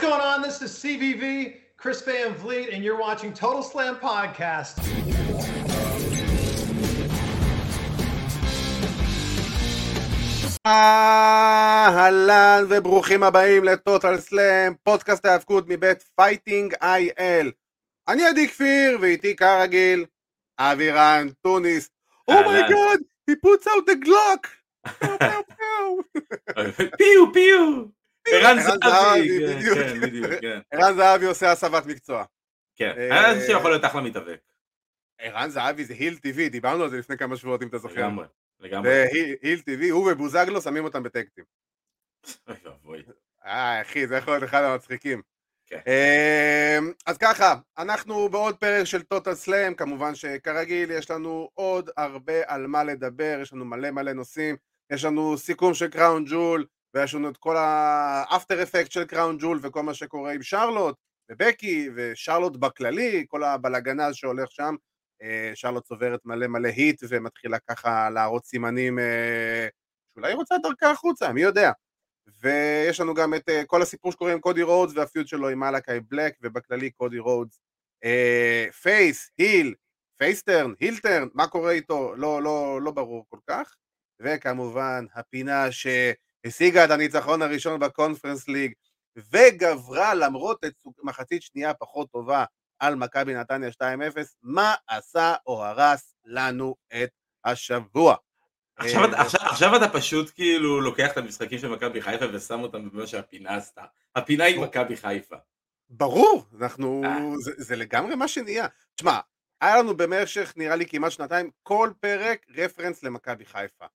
going on? This is CVV, Chris Van Vliet, and you're watching Total Slam Podcast. אהלן וברוכים הבאים לטוטל סלאם, פודקאסט ההאבקות מבית פייטינג איי-אל. אני עדי כפיר, ואיתי כרגיל, אבירן טוניס. אומייגאד, he puts out the Glock! פיו פיו! ערן זהבי, כן, בדיוק. כן, בדיוק, כן. ערן זהבי עושה הסבת מקצוע. כן, אה, אני חושב שיכול להיות אחלה מתאבק, ערן זהבי זה היל טבעי, דיברנו על זה לפני כמה שבועות אם אתה זוכר. לגמרי, לגמרי. זה היל- טבעי, הוא ובוזגלו שמים אותם בטקטים. אוי ואבוי. אה, אחי, זה יכול להיות אחד המצחיקים. כן. אמ, אז ככה, אנחנו בעוד פרק של טוטל סלאם, כמובן שכרגיל יש לנו עוד הרבה על מה לדבר, יש לנו מלא מלא נושאים, יש לנו סיכום של Crown Jewel, ויש לנו את כל ה after effect של Crown Jewel וכל מה שקורה עם שרלוט, ובקי, ושרלוט בכללי, כל הבלגן שהולך שם. אה, שרלוט צוברת מלא מלא heat ומתחילה ככה להראות סימנים אה, שאולי היא רוצה דרכה החוצה, מי יודע. ויש לנו גם את אה, כל הסיפור שקורה עם קודי רודס וה feud שלו עם מלאקי בלק ובכללי קודי רודס face, heel, face turn, heel turn, מה קורה איתו לא, לא, לא ברור כל כך וכמובן הפינה שהשיגה את הניצחון הראשון בקונפרנס ליג וגברה למרות את מחצית שנייה פחות טובה על מכבי נתניה 2-0 מה עשה או הרס לנו את השבוע עכשיו אה, אתה- עכשיו- עכשיו אתה פשוט כאילו לוקח את המשחקים של מכבי חיפה ושם אותם במה שהפינה עשתה. הפינה היא מכבי חיפה. ברור, אנחנו, אה. זה, זה לגמרי מה שנהיה. תשמע, היה לנו במשך נראה לי כמעט שנתיים כל פרק רפרנס למכבי חיפה.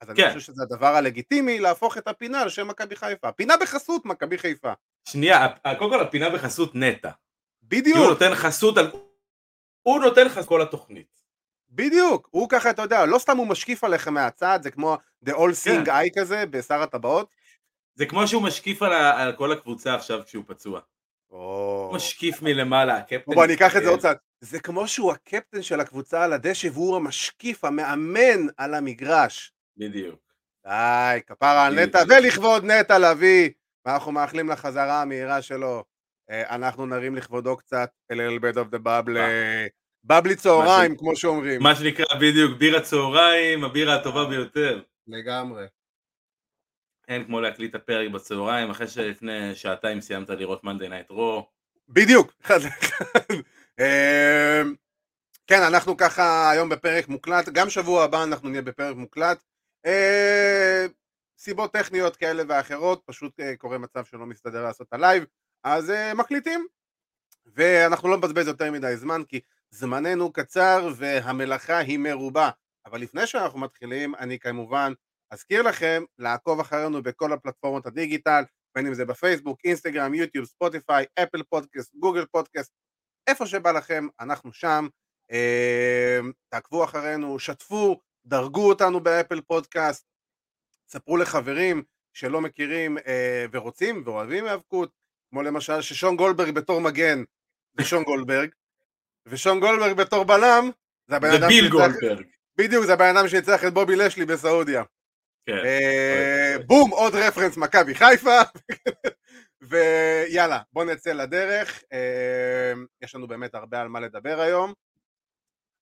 אז אני כן. חושב שזה הדבר הלגיטימי להפוך את הפינה על שם מכבי חיפה. הפינה בחסות מכבי חיפה. שנייה, ה- קודם כל הפינה בחסות נטע. כי הוא בדיוק, נותן חסות על... הוא נותן לך כל התוכנית. בדיוק. הוא ככה, אתה יודע, לא סתם הוא משקיף עליך מהצד, זה כמו The All Seeing כן. Eye כזה בשר הטבעות. זה כמו שהוא משקיף על ה- על כל הקבוצה עכשיו כשהוא פצוע. או... הוא משקיף מלמעלה, הקפטן. בוא אני אקח את זה. עוד צעד. זה כמו שהוא הקפטן של הקבוצה על הדשא והוא המשקיף, המאמן על המגרש. בדיוק. די, כפרה על. נטע, ולכבוד נטע לביא, ואנחנו מאחלים לחזרה המהירה שלו. אה, אנחנו נרים לכבודו קצת, a little bit of the bubble, אה, בבלי צהריים, מה ש- כמו שאומרים. מה שנקרא בדיוק בירה צהריים, הבירה הטובה ביותר. לגמרי. אין כמו להקליט את הפרק בצהריים, אחרי שלפני שעתיים סיימת לראות Monday Night Raw. בדיוק. אה, כן, אנחנו ככה היום בפרק מוקלט, גם שבוע הבא אנחנו נהיה בפרק מוקלט. אה, סיבות טכניות כאלה ואחרות, פשוט אה, קורה מצב שלא מסתדר לעשות את הלייב, אז אה, מקליטים. ואנחנו לא נבזבז יותר מדי זמן, כי זמננו קצר והמלאכה היא מרובה. אבל לפני שאנחנו מתחילים, אני כמובן אזכיר לכם לעקוב אחרינו בכל הפלטפורמות הדיגיטל, בין אם זה בפייסבוק, אינסטגרם, יוטיוב, ספוטיפיי, אפל פודקאסט, גוגל פודקאסט, איפה שבא לכם, אנחנו שם. אה, תעקבו אחרינו, שתפו, דרגו אותנו באפל פודקאסט, ספרו לחברים שלא מכירים אה, ורוצים ואוהבים היאבקות, כמו למשל ששון גולדברג בתור מגן זה שון גולדברג, ושון גולדברג בתור בלם זה הבן אדם ביל גולדברג. בדיוק, זה הבן אדם שניצח את בובי לשלי בסעודיה. כן. אה. בום, עוד רפרנס מכבי חיפה, ויאללה, בוא נצא לדרך, אה, יש לנו באמת הרבה על מה לדבר היום,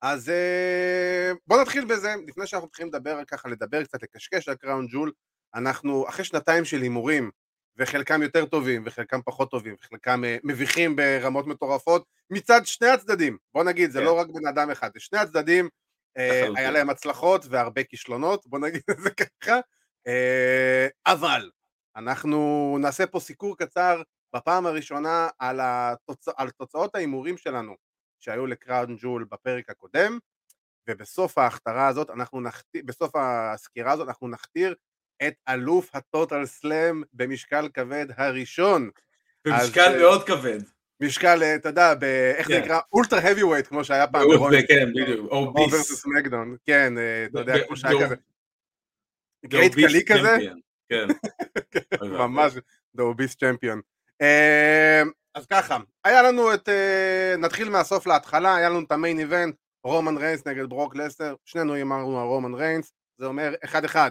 אז אה, בוא נתחיל בזה, לפני שאנחנו מתחילים לדבר ככה, לדבר קצת, לקשקש על קראון ג'ול, אנחנו אחרי שנתיים של הימורים, וחלקם יותר טובים, וחלקם פחות טובים, וחלקם אה, מביכים ברמות מטורפות, מצד שני הצדדים, בוא נגיד, זה כן. לא רק בן אדם אחד, זה שני הצדדים, אה. היה להם הצלחות והרבה כישלונות, בוא נגיד את זה ככה, אבל אנחנו נעשה פה סיקור קצר בפעם הראשונה על, התוצ... על תוצאות ההימורים שלנו שהיו לקראון ג'ול בפרק הקודם, ובסוף ההכתרה הזאת, אנחנו נכתיר, בסוף הסקירה הזאת אנחנו נכתיר את אלוף הטוטל סלאם במשקל כבד הראשון. במשקל אז, מאוד כבד. משקל, אה, אתה יודע, ב... איך זה כן. נקרא? ultra heavy weight, כמו שהיה פעם ברולינג כן, בדיוק. או SmackDown, כן, אה, אתה יודע, כמו שהיה כזה. גרייט קאלי כזה. כן. ממש, The Obese Champion. אה, אז ככה, היה לנו את, אה, נתחיל מהסוף להתחלה, היה לנו את ה main event, רומן ריינס נגד ברוק לסנר, שנינו הימרנו על רומן ריינס, זה אומר אחד אחד.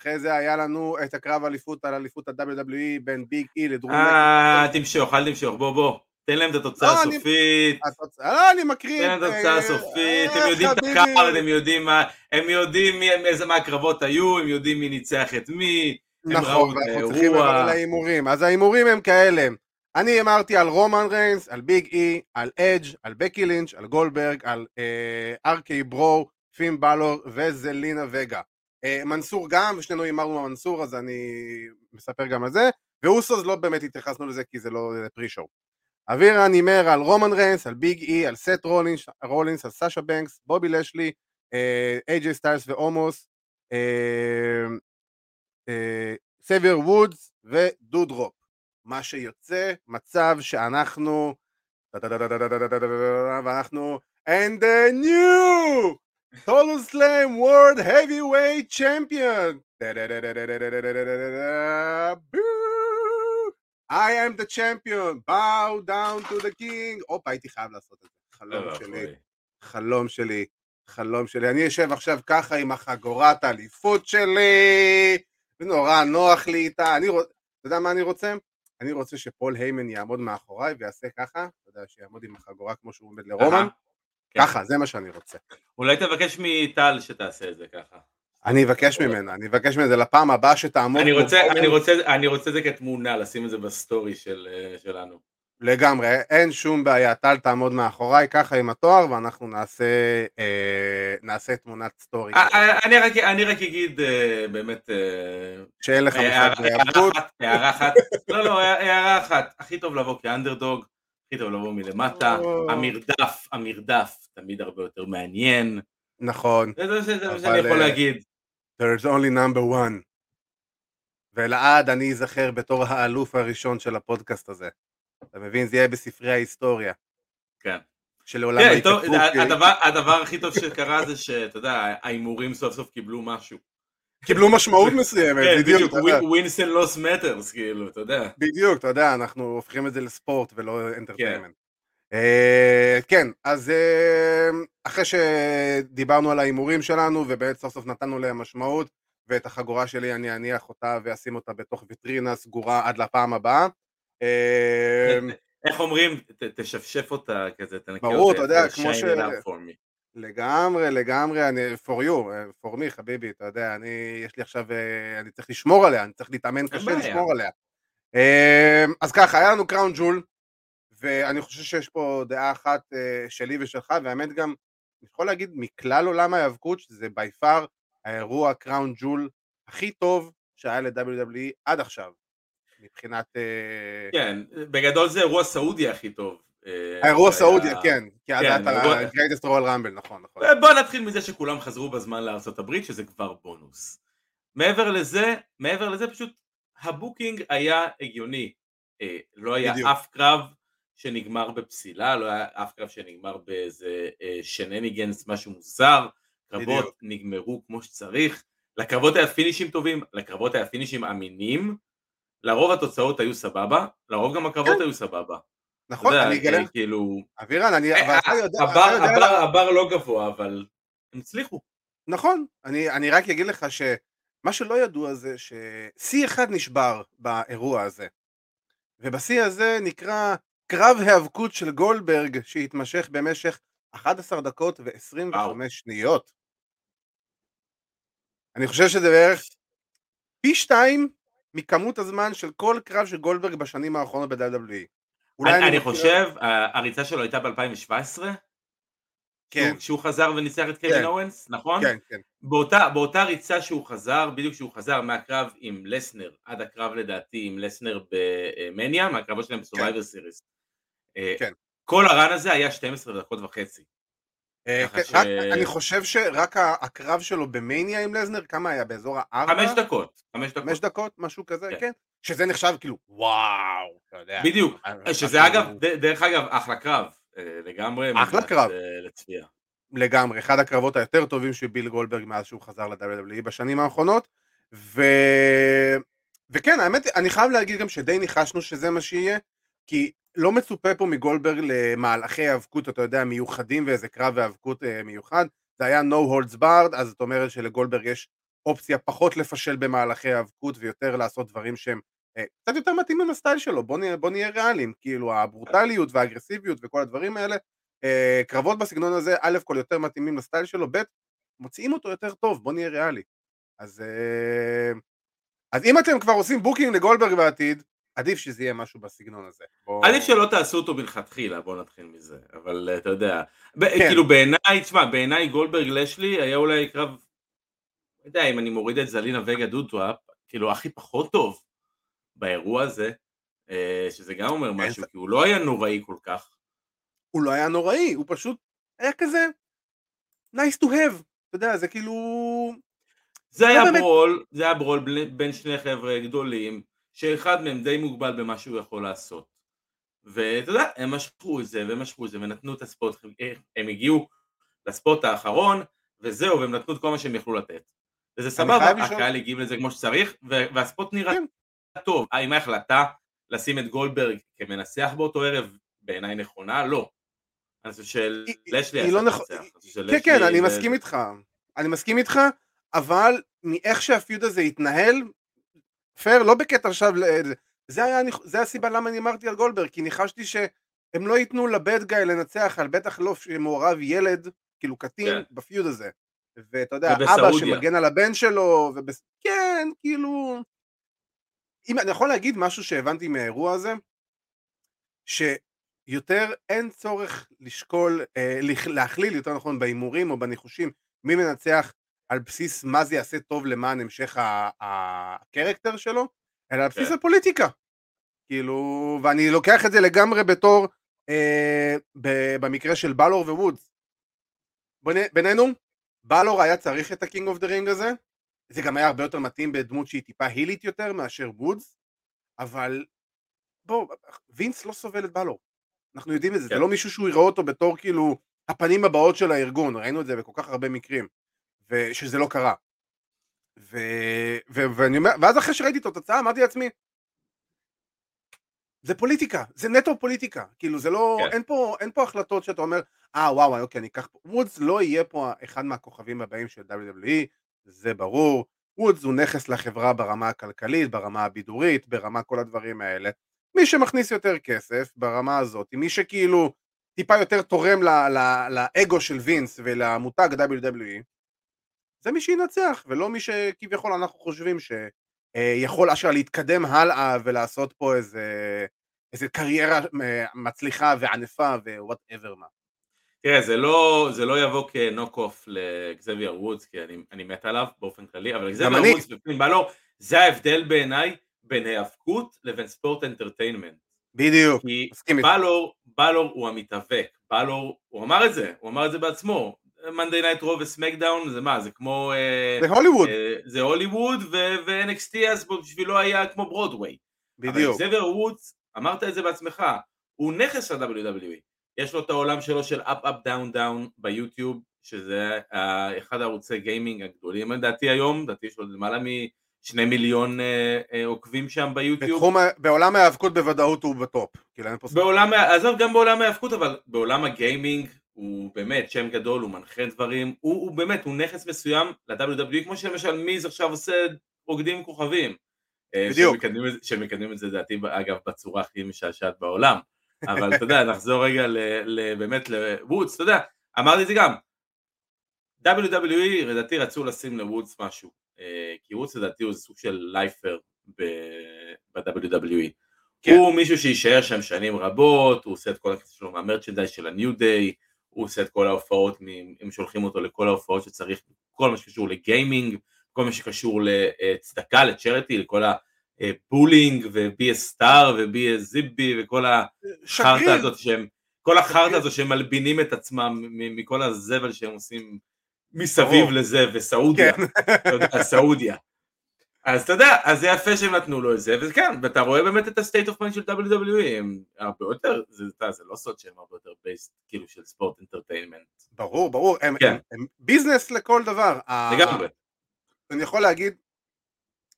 אחרי זה היה לנו את הקרב אליפות על אליפות ה-WWE בין ביג אי לדרו אה, תמשוך, אל תמשוך, בוא בוא. תן להם את התוצאה לא, הסופית. התוצאה- לא, אני מקריא תן להם את אה, התוצאה הסופית, אה, הם יודעים את. הקארד, הם יודעים מה, הם יודעים איזה מהקרבות היו, הם יודעים מי ניצח את מי, הם ראו נכון, את ואנחנו צריכים. לעבור להימורים. אז ההימורים הם כאלה. אני הימרתי על רומן ריינס, על ביג אי, על אדג', על בקי לינץ', על גולדברג, על אה, RK-Bro, פין בלור וזלינה וגה. אה, מנסור גם, ושנינו הימרנו על מנסור, אז אני מספר גם על זה. ואוסוס לא באמת התייחסנו לזה כי זה לא pre-show. אבירן הימר על רומן ריינס, על ביג אי, על סט רולינס, רולינס על סאשה בנקס, בובי לשלי, איי-ג'יי סטיילס ועומוס, אה, אה, סבייר וודס ודודרופ. מה שיוצא מצב שאנחנו ואנחנו and the new total slam world heavyweight champion! I am the champion bow down to the king הופה הייתי חייב לעשות את זה חלום שלי. חלום שלי, חלום שלי. אני יושב עכשיו ככה עם החגורת האליפות שלי, ונורא נוח לי איתה. אני רוצה, אתה יודע מה אני רוצה? אני רוצה שפול היימן יעמוד מאחוריי ויעשה ככה, אתה יודע, שיעמוד עם החגורה כמו שהוא עומד לרומן. כן. ככה, זה מה שאני רוצה. אולי תבקש מטל שתעשה את זה ככה. אני אבקש ממנה, אני אבקש ממנה, זה לפעם הבאה שתעמוד אני רוצה, פודיום. אני רוצה, אני רוצה את זה כתמונה, לשים את זה בסטורי של, אה, שלנו. לגמרי, אין שום בעיה, טל תעמוד מאחוריי ככה עם התואר ואנחנו נעשה, אה, נעשה תמונת סטורי. אה, אה, אני רק, אני רק אגיד אה, באמת, אה, שאין לך הערה מושג. אחת, הערה אחת, לא לא, הערה אחת, הכי טוב לבוא כאנדרדוג, הכי טוב לבוא מלמטה. המרדף, המרדף תמיד הרבה יותר מעניין, נכון. זה מה שאני יכול אה, להגיד, There's only number one. ולעד אני אזכר בתור האלוף הראשון של הפודקאסט הזה. אתה מבין? זה יהיה בספרי ההיסטוריה. כן. שלעולם כן, טוב, הדבר- הדבר הכי טוב שקרה זה שאתה יודע, ההימורים סוף סוף קיבלו משהו. קיבלו משמעות מסוימת, כן, בדיוק, בדיוק, אתה יודע. wins and losses matter, כאילו, אתה יודע. בדיוק, אתה יודע, אנחנו הופכים את זה לספורט ולא כן. entertainment. אה, כן, אז אה, אחרי שדיברנו על ההימורים שלנו ובעצם סוף סוף נתנו להם משמעות ואת החגורה שלי אני אניח אותה ואשים אותה בתוך ויטרינה סגורה עד לפעם הבאה. אה, איך אומרים, תשפשף אותה כזה, תנקה ברור, אותה, אתה יודע, כמו ש-. לגמרי, לגמרי, אני, for you, אה, for me, חביבי, אתה יודע, אני, יש לי עכשיו, אה, אני צריך לשמור עליה, אני צריך להתאמן קשה. לשמור עליה. אה, אז ככה, היה לנו קראון ג'ול, ואני חושב שיש פה דעה אחת אה, שלי ושלך, והאמת גם, אני יכול להגיד, מכלל עולם ההיאבקות, שזה בי פאר האירוע קראון ג'ול הכי טוב שהיה ל-WWE עד עכשיו, מבחינת... אה, כן, בגדול זה אירוע סעודי הכי טוב. אה, האירוע סעודיה, כן, כי כן, היה ה-Greatest Royal Rumble, נכון, נכון. בוא נתחיל מזה שכולם חזרו בזמן הברית, שזה כבר בונוס. מעבר לזה, מעבר לזה פשוט ה booking היה הגיוני. אה, לא היה בדיוק. אף קרב שנגמר בפסילה, לא היה אף קרב שנגמר באיזה אה, shenanigans, משהו מוזר. קרבות בדיוק. נגמרו כמו שצריך. לקרבות היה פינישים טובים, לקרבות היה פינישים אמינים. לרוב התוצאות היו סבבה, לרוב גם הקרבות כן. היו סבבה. נכון, אני אגלה, אה, כאילו, אבירן, אני, אה, יודע, הבר, לא גבוה, אבל הם הצליחו. נכון, אני, אני רק אגיד לך שמה שלא ידוע זה ששיא אחד נשבר באירוע הזה ובשיא הזה נקרא קרב היאבקות של גולדברג שהתמשך במשך 11 דקות ו-25 וואו. שניות אני חושב שזה בערך פי שתיים מכמות הזמן של כל קרב של גולדברג בשנים האחרונות ב-WWE אני, אני חושב, ה- הריצה שלו הייתה ב-2017, כן, שהוא, שהוא חזר וניצח את קווין כן. אורנס, נכון? כן, כן, באותה, באותה ריצה שהוא חזר, בדיוק שהוא חזר מהקרב עם לסנר, עד הקרב לדעתי עם לסנר במניה, מהקרבות שלהם בסורייבר סיריס. כן. כל הרן הזה היה 12 דקות וחצי. אה, כן, רק, אני חושב שרק הקרב שלו במניה עם לזנר, כמה היה? באזור הארבע? חמש דקות, חמש דקות. חמש דקות, משהו כזה, כן. כן. שזה נחשב כאילו, וואו, אתה יודע. בדיוק. אה, שזה משהו- אגב, דרך אגב, אחלה קרב. אה, לגמרי. אחלה קרב. אה, לצפייה. לגמרי, אחד הקרבות היותר טובים של ביל גולדברג מאז שהוא חזר ל-WWE בשנים האחרונות. ו... וכן, האמת, אני חייב להגיד גם שדי ניחשנו שזה מה שיהיה, כי לא מצופה פה מגולדברג למהלכי היאבקות, אתה יודע, מיוחדים ואיזה קרב היאבקות אה, מיוחד. זה היה no holds barred, אז זאת אומרת שלגולדברג יש אופציה פחות לפשל במהלכי האבקות ויותר לעשות דברים שהם אה, קצת יותר מתאימים ל style שלו, בוא נהיה, בוא נהיה ריאליים, כאילו הברוטליות והאגרסיביות וכל הדברים האלה, אה, קרבות בסגנון הזה, א' כל יותר מתאימים ל style שלו, ב' מוציאים אותו יותר טוב, בוא נהיה ריאלי. אז, אז אם אתם כבר עושים booking לגולדברג בעתיד, עדיף שזה יהיה משהו בסגנון הזה. בוא... עדיף שלא תעשו אותו מלכתחילה, בוא נתחיל מזה, אבל אתה יודע, כן. כאילו בעיניי, תשמע, בעיניי גולדברג לשלי היה אולי קרב, לא יודע, אם אני מוריד את זלינה וגה דודואפ, כאילו הכי פחות טוב באירוע הזה, אה, שזה גם אומר משהו, כי הוא לא היה נוראי כל כך. הוא לא היה נוראי, הוא פשוט היה כזה nice to have, אתה יודע, זה כאילו... זה היה באמת- ברול, זה היה ברול בין שני חבר'ה גדולים, שאחד מהם די מוגבל במה שהוא יכול לעשות. ואתה יודע, הם משכו את זה, והם משכו את זה, ונתנו את הספוט, הם הגיעו לספוט האחרון, וזהו, והם נתנו את כל מה שהם יכלו לתת. וזה סבבה, הקהל הגיב לזה כמו שצריך, והספוט נראה כן. טוב. האם ההחלטה לשים את גולדברג כמנצח באותו ערב בעיניי נכונה? לא. אני חושב שלשלי היה צריך חושב כן, כן, אני מסכים איתך, אני מסכים איתך, אבל מאיך שהפיוד הזה התנהל, פייר, לא בקטע עכשיו, זה היה, זה הסיבה למה אני אמרתי על גולדברג, כי ניחשתי שהם לא ייתנו לבד גיא לנצח, על בטח לא שמעורב ילד, כאילו קטין, כן. בפיוד הזה. ואתה יודע, אבא ובסעודיה. שמגן על הבן שלו, ובס... כן, כאילו... אם אני יכול להגיד משהו שהבנתי מהאירוע הזה, שיותר אין צורך לשקול, אה, להכליל יותר נכון בהימורים או בניחושים מי מנצח על בסיס מה זה יעשה טוב למען המשך ה character שלו, אלא על בסיס כן. הפוליטיקה. כאילו, ואני לוקח את זה לגמרי בתור, אה, ב- במקרה של בלור ווודס. ביני- בינינו, בלור היה צריך את ה King of the Ring הזה, זה גם היה הרבה יותר מתאים בדמות שהיא טיפה הילית יותר מאשר וודס, אבל בוא, וינס לא סובל את בלור. אנחנו יודעים את זה, כן. זה לא מישהו שהוא יראה אותו בתור כאילו הפנים הבאות של הארגון, ראינו את זה בכל כך הרבה מקרים, ושזה לא קרה. ו... ו... ואני אומר, ואז אחרי שראיתי את התוצאה אמרתי לעצמי, זה פוליטיקה, זה נטו פוליטיקה, כאילו זה לא, כן. אין פה, אין פה החלטות שאתה אומר, אה וואו, אוקיי, אני אקח וודס לא יהיה פה אחד מהכוכבים הבאים של WWE, זה ברור, וודס הוא נכס לחברה ברמה הכלכלית, ברמה הבידורית, ברמה כל הדברים האלה. מי שמכניס יותר כסף ברמה הזאת, מי שכאילו טיפה יותר תורם ל- ל- לאגו של וינס ולמותג WWE, זה מי שינצח, ולא מי שכביכול אנחנו חושבים שיכול אשכרה להתקדם הלאה ולעשות פה איזה, איזה קריירה אה, מצליחה וענפה ו whatever מה. תראה, זה לא, זה לא יבוא כ knock off לגזביאר וודס, כי אני, אני מת עליו באופן כללי, אבל אני. וודס ופין בלור, זה ההבדל בעיניי בין היאבקות לבין sports entertainment. בדיוק, כי מסכים איתך. בלור, בלור הוא המתאבק, בלור, הוא אמר את זה, הוא אמר את זה בעצמו. Monday Night Raw ו SmackDown זה מה, זה כמו... אה, זה הוליווד, אה, זה הוליווד ו-NXT אז בשבילו היה כמו ברודוויי. אבל בדיוק. זאבייר וודס, אמרת את זה בעצמך, הוא נכס ל-WWE. יש לו את העולם שלו של UpUpDownDown ביוטיוב, שזה אה, אחד הערוצי gaming הגדולים לדעתי היום, לדעתי יש לו למעלה משני מיליון אה, אה, עוקבים שם ביוטיוב. בתחום, בעולם ההיאבקות בוודאות הוא בטופ. כאילו. בעולם, עזוב גם בעולם ההאבקות, אבל בעולם הגיימינג הוא באמת שם גדול, הוא מנחה דברים, הוא, הוא באמת, הוא נכס מסוים ל-WWE, כמו שלמשל מיז עכשיו עושה רוקדים עם כוכבים. אה, בדיוק. שמקדמים את זה- שמקדמים את זה לדעתי, אגב, בצורה הכי משעשעת בעולם. אבל אתה יודע, נחזור רגע ל, ל, באמת לוודס, אתה יודע, אמרתי את זה גם, WWE לדעתי רצו לשים לוודס משהו, אה, כי וודס לדעתי הוא סוג של lifer ב-WWE. כן. הוא מישהו שיישאר שם שנים רבות, הוא עושה את כל הכסף שלו מה merchandise של ה New Day, הוא עושה את כל ההופעות, הם שולחים אותו לכל ההופעות שצריך, כל מה שקשור ל gaming, כל מה שקשור לצדקה, ל charity, לכל ה bullying ו Be a Star ובי זיבי וכל החרטא הזאת שהם, כל החרטא הזאת שהם מלבינים את עצמם מכל הזבל שהם עושים מסביב. לזה, וסעודיה, כן. סעודיה. אז אתה יודע, אז זה יפה שהם נתנו לו את זה, וכן, ואתה רואה באמת את ה-state of mind של WWE, הם הרבה יותר, זה, אתה זה לא סוד שהם הרבה יותר based, כאילו של sports entertainment. ברור, ברור, הם, כן. הם, הם business לכל דבר. לגמרי. אני יכול להגיד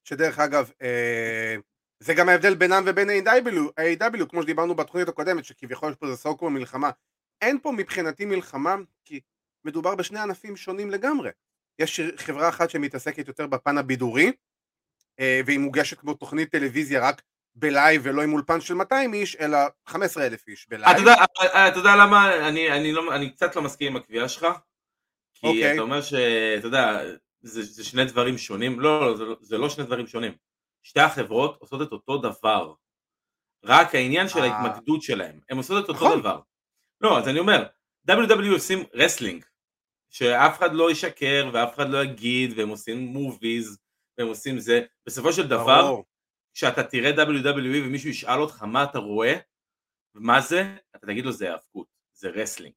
שדרך אגב, אה, זה גם ההבדל בינם ובין AEW, AEW, כמו שדיברנו בתוכנית הקודמת, שכביכול יש פה איזה סוקו מלחמה. אין פה מבחינתי מלחמה, כי מדובר בשני ענפים שונים לגמרי. יש חברה אחת שמתעסקת יותר בפן הבידורי, והיא מוגשת כמו תוכנית טלוויזיה רק בלייב ולא עם אולפן של 200 איש, אלא 15 אלף איש בלייב. אתה יודע, אה, אתה יודע למה, אני, אני, לא, אני קצת לא מסכים עם הקביעה שלך, כי okay. אוקיי. אתה אומר שאתה יודע, זה, זה שני דברים שונים, לא, לא, זה, לא, זה לא שני דברים שונים. שתי החברות עושות את אותו דבר, רק העניין של אה. ההתמקדות שלהם, הן עושות את אותו נכון. דבר. לא, אז אני אומר, WWE עושים wrestling, שאף אחד לא ישקר ואף אחד לא יגיד, והם עושים movies, והם עושים זה, בסופו של דבר. כשאתה תראה WWE ומישהו ישאל אותך מה אתה רואה, מה זה, אתה תגיד לו זה האבקות, זה wrestling.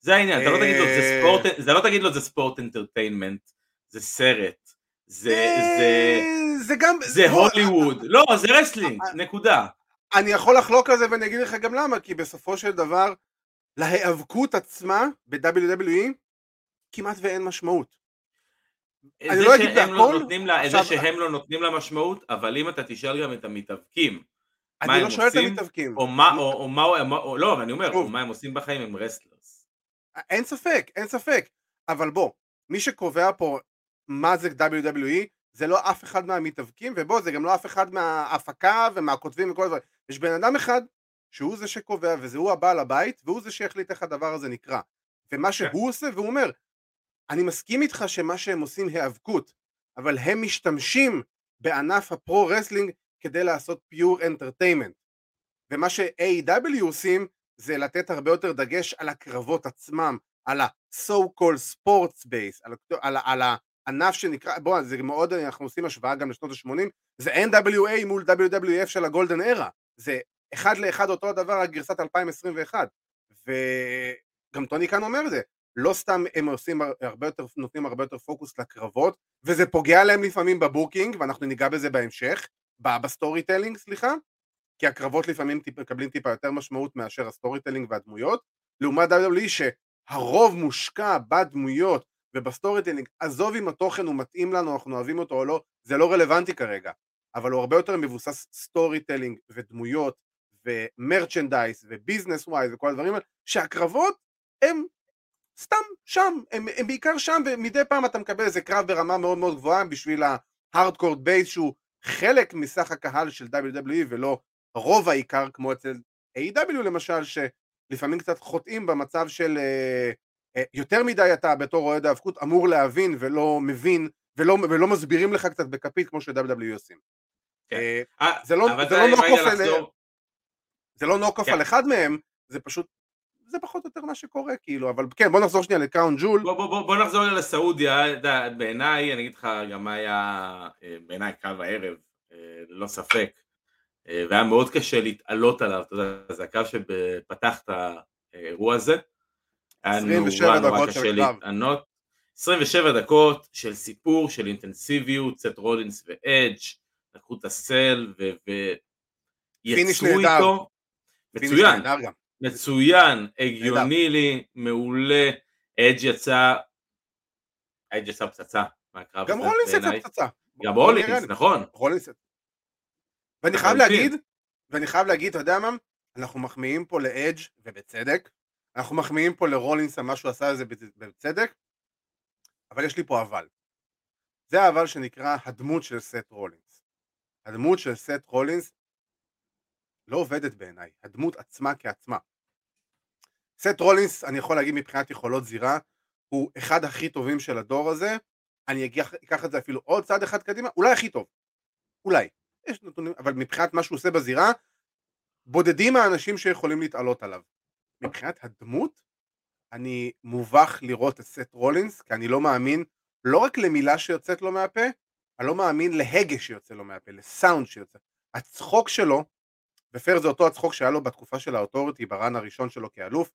זה העניין, אתה לא תגיד לו זה אה. ספורט, זה לא תגיד לו זה sports entertainment, זה סרט, זה, זה, אה, זה גם... זה בוא, הוליווד, לא, זה wrestling, נקודה. אני יכול לחלוק על זה ואני אגיד לך גם למה, כי בסופו של דבר, להיאבקות עצמה ב-WWE כמעט ואין משמעות. אני זה לא אגיד שהם לא נותנים לה, עכשיו- זה שהם לא נותנים לה משמעות, אבל אם אתה תשאל גם את המתאבקים, מה אני הם לא שואל את עושים, המתאבקים. או מה, או, או מה, או, או, לא, אבל אני אומר. או מה הם עושים בחיים הם wrestlers. אין ספק, אין ספק. אבל בוא, מי שקובע פה מה זה WWE, זה לא אף אחד מהמתאבקים, ובוא, זה גם לא אף אחד מההפקה ומהכותבים וכל הדברים. יש בן אדם אחד שהוא זה שקובע, וזה הוא הבעל הבית, והוא זה שיחליט איך הדבר הזה נקרא. ומה שהוא עושה, והוא אומר, אני מסכים איתך שמה שהם עושים היאבקות, אבל הם משתמשים בענף ה pro-wrestling כדי לעשות pure entertainment. ומה ש-AW עושים זה לתת הרבה יותר דגש על הקרבות עצמם, על ה-so called sports base, על, על, על הענף שנקרא, בוא, זה מאוד, אנחנו עושים השוואה גם לשנות ה-80, זה NWA מול WWF של הגולדן ארה, זה אחד לאחד אותו הדבר, רק גרסת 2021, וגם טוני כאן אומר את זה, לא סתם הם עושים הרבה יותר, נותנים הרבה יותר פוקוס לקרבות, וזה פוגע להם לפעמים בבוקינג, ואנחנו ניגע בזה בהמשך, ב storytelling, סליחה, כי הקרבות לפעמים טיפ, מקבלים טיפה יותר משמעות מאשר ה storytelling והדמויות, לעומת WWE שהרוב מושקע בדמויות וב storytelling, עזוב אם התוכן הוא מתאים לנו, אנחנו אוהבים אותו או לא, זה לא רלוונטי כרגע, אבל הוא הרבה יותר מבוסס storytelling ודמויות ו merchandise ו business wise וכל הדברים האלה, שהקרבות הם סתם שם, הם, הם בעיקר שם ומדי פעם אתה מקבל איזה קרב ברמה מאוד מאוד גבוהה בשביל ההארדקורד בייס שהוא חלק מסך הקהל של WWE ולא רוב העיקר כמו אצל A.W למשל שלפעמים קצת חוטאים במצב של אה, אה, יותר מדי אתה בתור אוהד האבקות אמור להבין ולא מבין ולא, ולא מסבירים לך קצת בכפית כמו ש-WWE עושים. כן. אה, אה, זה לא, די, לא נוקוף לחזור- זה לא נוקוף כן. על אחד מהם, זה פשוט, זה פחות או יותר מה שקורה כאילו, אבל כן בוא נחזור שנייה לקראון ג'ול, בוא, בוא, בוא, בוא נחזור לסעודיה, בעיניי, אני אגיד לך גם מה היה, אה, בעיניי קו הערב, אה, ללא ספק, אה, והיה מאוד קשה להתעלות עליו, אתה יודע, זה הקו שפתח את האירוע הזה, היה 27 נורא נורא דקות של קרב. להתענות, 27 דקות של סיפור, של אינטנסיביות, סט רולינס ואדג', לקחו את הסל ויצרו. איתו, מצוין. מצוין, הגיוני לי, מעולה, אדג' יצא, אדג' יצא פצצה מהקרב גם רולינס יצא. פצצה, גם לי. נכון, רולינס. ואני חייב. להגיד, ואני חייב להגיד, אתה יודע מה? אנחנו מחמיאים פה לאדג' ובצדק, אנחנו מחמיאים פה לרולינס על מה שהוא עשה לזה בצ- בצדק, אבל יש לי פה אבל. זה האבל שנקרא הדמות של סט רולינס. הדמות של סט רולינס לא עובדת בעיניי, הדמות עצמה כעצמה. סט רולינס, אני יכול להגיד מבחינת יכולות זירה, הוא אחד הכי טובים של הדור הזה, אני אקח, את זה אפילו עוד צעד אחד קדימה, אולי הכי טוב, אולי, יש נתונים, אבל מבחינת מה שהוא עושה בזירה, בודדים האנשים שיכולים להתעלות עליו. מבחינת הדמות, אני מובך לראות את סט רולינס, כי אני לא מאמין לא רק למילה שיוצאת לו מהפה, אני לא מאמין להגה שיוצא לו מהפה, לסאונד שיוצא. הצחוק שלו, ופייר זה אותו הצחוק שהיה לו בתקופה של ה Authority, ב run הראשון שלו כאלוף,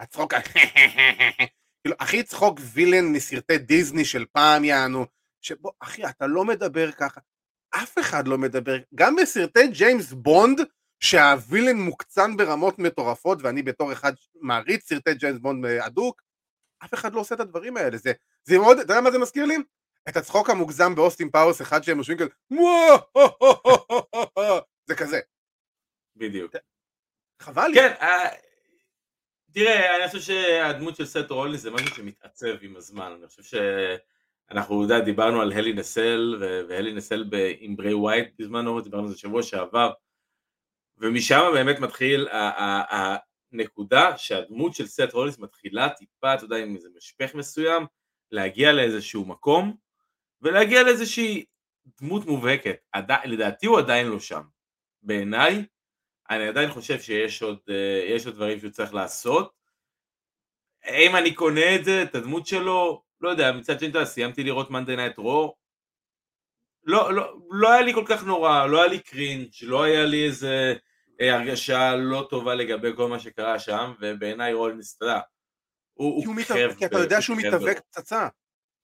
הצחוק, כאילו, הכי צחוק villain מסרטי דיסני של פעם יענו, שבו, אחי, אתה לא מדבר ככה, אף אחד לא מדבר, גם בסרטי ג'יימס בונד, שה villain מוקצן ברמות מטורפות, ואני בתור אחד מעריץ סרטי ג'יימס בונד הדוק, אף אחד לא עושה את הדברים האלה, זה, זה מאוד, אתה יודע מה זה מזכיר לי? את הצחוק המוגזם באוסטין פאוורס, אחד שהם יושבים כזה, זה כזה, בדיוק. חבל לי, כן, תראה, אני חושב שהדמות של סת' רולינס זה משהו שמתעצב עם הזמן, אני חושב שאנחנו, יודע, דיברנו על הלי נסל, והלי נסל עם ברי ווייט בזמנו, דיברנו על זה שבוע שעבר, ומשם באמת מתחיל הנקודה שהדמות של סת' רולינס מתחילה טיפה, אתה יודע, עם איזה משפך מסוים, להגיע לאיזשהו מקום, ולהגיע לאיזושהי דמות מובהקת. לדעתי הוא עדיין לא שם. בעיניי, אני עדיין חושב שיש עוד, אה, עוד דברים שהוא צריך לעשות. האם אני קונה את זה, את הדמות שלו? לא יודע, מצד שני, סיימתי לראות Monday Night Raw. לא, לא, לא היה לי כל כך נורא, לא היה לי cringe, לא היה לי איזה אה, הרגשה לא טובה לגבי כל מה שקרה שם, ובעיניי רולנס, אתה יודע, הוא, הוא מתאבק, כי אתה יודע שהוא מתאבק פצצה.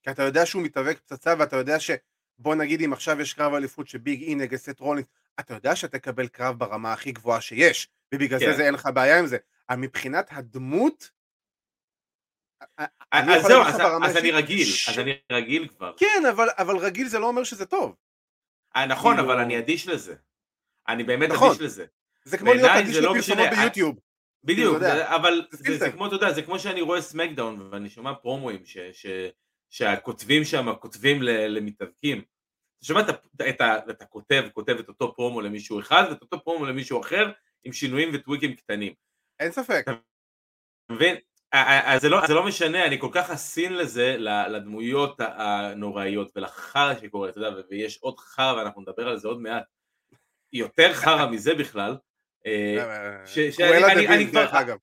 כי אתה יודע שהוא מתאבק פצצה, ואתה יודע ש... בוא נגיד אם עכשיו יש קרב אליפות שביג אי נגד סט רולינס, אתה יודע שתקבל קרב ברמה הכי גבוהה שיש, ובגלל כן. זה, זה אין לך בעיה עם זה. אבל מבחינת הדמות, אז זהו, אז, אז אני רגיל, ש... אז אני רגיל כבר. כן, אבל, אבל רגיל זה לא אומר שזה טוב. 아, אה, נכון, כאילו... אבל אני אדיש לזה. אני באמת נכון. אדיש לזה. זה כמו להיות אדיש לא לפרסומות ביוטיוב. בדיוק, זה, אבל זה, זה, זה כמו, אתה יודע, זה כמו שאני רואה סמקדאון ואני שומע פרומואים ש, ש, שהכותבים שם כותבים למתאבקים. אתה שומע את, את, את הכותב, כותב את אותו פרומו למישהו אחד ואת אותו פרומו למישהו אחר עם שינויים וטוויקים קטנים. אין ספק. אתה מבין? זה לא, זה לא משנה, אני כל כך אסין לזה, לדמויות הנוראיות ולחרא שקורה, אתה יודע, ויש עוד חרא ואנחנו נדבר על זה עוד מעט, יותר חרא מזה בכלל. אה, שאני כבר...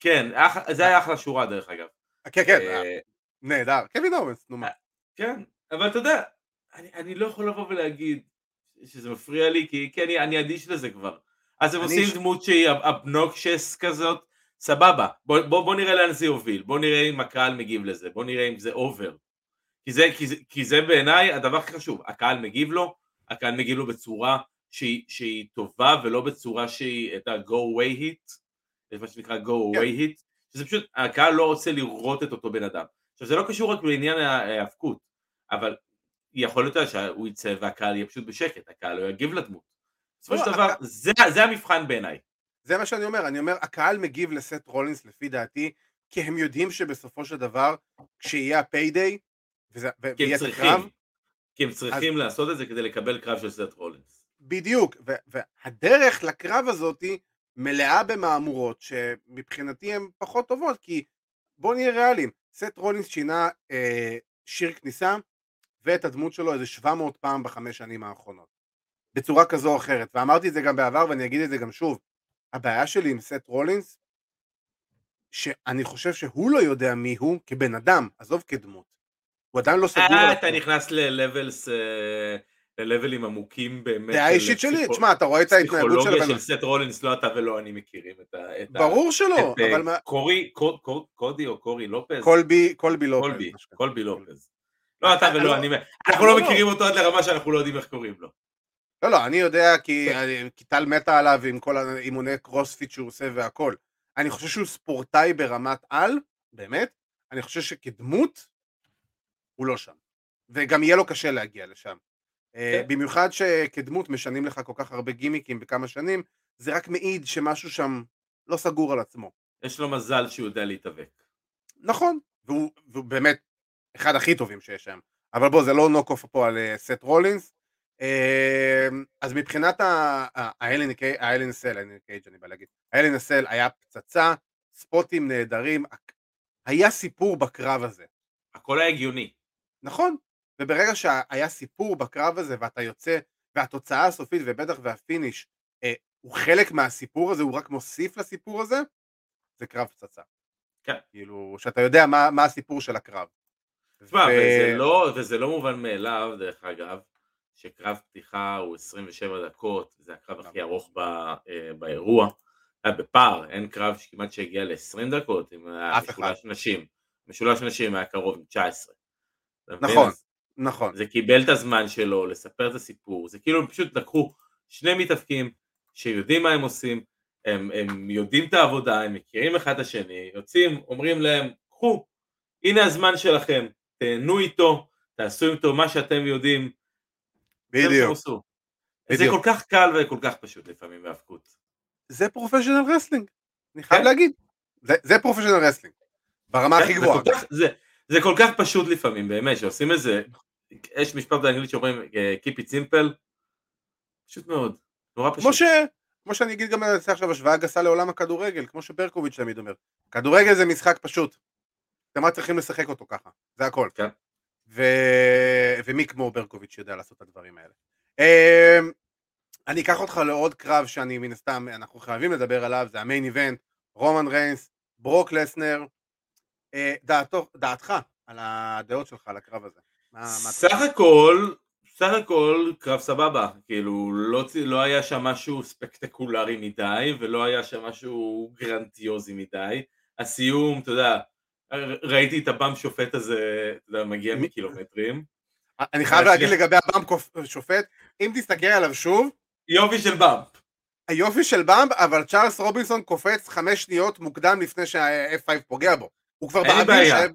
כן, זה היה אחלה שורה דרך אגב. כן, כן. אה, נהדר, קווין אוונס, נו מה. כן, אבל אתה יודע, אני, אני לא יכול לבוא ולהגיד שזה מפריע לי, כי, כי אני, אני אדיש לזה כבר. אז הם עושים ש... דמות שהיא obnoxious כזאת, סבבה, בוא, בוא, בוא נראה לאן זה יוביל, בוא נראה אם הקהל מגיב לזה, בוא נראה אם זה over. כי זה, כי זה, כי זה בעיניי הדבר הכי חשוב, הקהל מגיב לו, הקהל מגיב לו בצורה שהיא, שהיא טובה ולא בצורה שהיא את ה-go away hit, זה מה שנקרא go away כן. hit, שזה פשוט, הקהל לא רוצה לראות את אותו בן אדם. עכשיו זה לא קשור רק לעניין ההאבקות, אבל יכול להיות שהוא יצא והקהל יהיה פשוט בשקט, הקהל לא יגיב לדמות. בסופו של לא, דבר, זה, המבחן בעיניי. זה מה שאני אומר, אני אומר, הקהל מגיב לסט רולינס לפי דעתי, כי הם יודעים שבסופו של דבר, כשיהיה הפיידיי, ויהיה את הקרב, כי הם צריכים אז... לעשות את זה כדי לקבל קרב של סט רולינס. בדיוק, והדרך לקרב הזאתי מלאה במהמורות שמבחינתי הן פחות טובות, כי בוא נהיה ריאליים, סט רולינס שינה אה, שיר כניסה ואת הדמות שלו איזה 700 פעם בחמש שנים האחרונות בצורה כזו או אחרת ואמרתי את זה גם בעבר ואני אגיד את זה גם שוב הבעיה שלי עם סט רולינס שאני חושב שהוא לא יודע מי הוא כבן אדם עזוב כדמות הוא עדיין לא סגור על אה, אתה נכנס ללבלס אה, ללבלים עמוקים באמת. דעה אישית שלי, תשמע, אתה רואה את ההתנהגות של... פסיכולוגיה של סט רולינס, לא אתה ולא אני מכירים את ה... ברור שלא, אבל מה... קורי, קודי או קורי לופז? קולבי, קולבי לופז. קולבי לופז. לא אתה ולא אני, אנחנו לא, מכירים אותו עד לרמה שאנחנו לא יודעים איך קוראים לו. לא, לא, אני יודע כי טל מתה עליו עם כל האימוני קרוספיט שהוא עושה והכל. אני חושב שהוא ספורטאי ברמת על, באמת, אני חושב שכדמות, הוא לא שם. וגם יהיה לו קשה להגיע לשם. אה, כן. במיוחד שכדמות משנים לך כל כך הרבה גימיקים בכמה שנים, זה רק מעיד שמשהו שם לא סגור על עצמו. יש לו מזל שהוא יודע להתאבק. נכון, והוא, והוא באמת אחד הכי טובים שיש שם. אבל בוא, זה לא knock off פה על סת' אה, רולינס. אה, אז מבחינת האלן סל, קייג' אני בא להגיד, האלן סל היה פצצה, ספוטים נהדרים, היה סיפור בקרב הזה. הכל היה הגיוני. נכון, וברגע שהיה סיפור בקרב הזה ואתה יוצא, והתוצאה הסופית ובטח והפיניש אה, הוא חלק מהסיפור הזה, הוא רק מוסיף לסיפור הזה, זה קרב פצצה. כן. כאילו, שאתה יודע מה, מה הסיפור של הקרב. תשמע, ו... וזה, לא, וזה לא מובן מאליו, דרך אגב, שקרב פתיחה הוא 27 דקות, זה הקרב הכי ארוך ב, אה, באירוע. היה בפער, אין קרב שכמעט שהגיע ל-20 דקות עם משולש נשים. משולש נשים היה קרוב עם 19. נכון. נכון. זה קיבל את הזמן שלו לספר את הסיפור, זה כאילו פשוט לקחו שני מתאפקים שיודעים מה הם עושים, הם, הם יודעים את העבודה, הם מכירים אחד את השני, יוצאים, אומרים להם, קחו, הנה הזמן שלכם, תהנו איתו, תעשו איתו מה שאתם יודעים. בדיוק. זה כל כך קל וכל כך פשוט לפעמים בהאבקות. זה professional wrestling, אני חייב כן. להגיד. זה, זה professional wrestling, ברמה כן, הכי זה גבוהה. זה- זה כל כך פשוט לפעמים, באמת, שעושים איזה, יש משפט באנגלית שאומרים אה, Keep it simple, פשוט מאוד, נורא פשוט. כמו, ש... כמו שאני אגיד גם, אני אעשה עכשיו השוואה גסה לעולם הכדורגל, כמו שברקוביץ' תמיד אומר. כדורגל זה משחק פשוט. אתם רק צריכים לשחק אותו ככה, זה הכל. כן. ו... ומי כמו ברקוביץ' יודע לעשות את הדברים האלה. אמ, אני אקח אותך לעוד קרב שאני מן הסתם, אנחנו חייבים לדבר עליו, זה ה main event, רומן ריינס, ברוק לזנר. אה, דעתו, דעתך על הדעות שלך על הקרב הזה. מה, מה אתה סך הכל, סך הכל קרב סבבה, כאילו לא, לא היה שם משהו ספקטקולרי מדי ולא היה שם משהו גרנטיוזי מדי, הסיום, אתה יודע, ראיתי את הבאם שופט הזה, אתה יודע, מגיע מקילומטרים, אני חייב אבל להגיד. לגבי הבאם שופט, אם תסתכל עליו שוב, יופי של באמפ, היופי של באמב, אבל צ'ארלס רובינסון קופץ חמש שניות מוקדם לפני שה-F5 פוגע בו. הוא כבר באוויר. שה-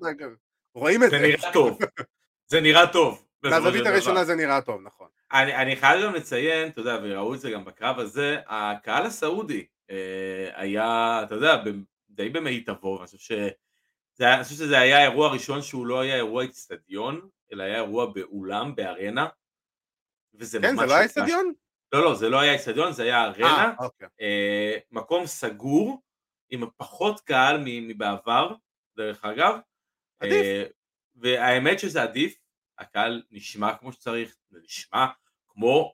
רואים את זה זה. נראה טוב, זה נראה טוב. מהזווית. הראשונה זה נראה טוב, נכון. אני, אני חייב גם לציין, אתה יודע, וראו את זה גם בקרב הזה, הקהל הסעודי אה, היה, אתה יודע, ב- די במיטבו, אני חושב. זה היה, אני חושב שזה היה האירוע הראשון שהוא לא היה אירוע אצטדיון, אלא היה אירוע באולם, בארנה, וזה כן. זה לא היה אצטדיון? לא, לא, זה לא היה אצטדיון, זה היה ארנה, אה, אוקיי. אה, מקום סגור, עם פחות קהל מבעבר, דרך אגב. עדיף. אה, והאמת שזה עדיף, הקהל נשמע כמו שצריך, זה נשמע כמו,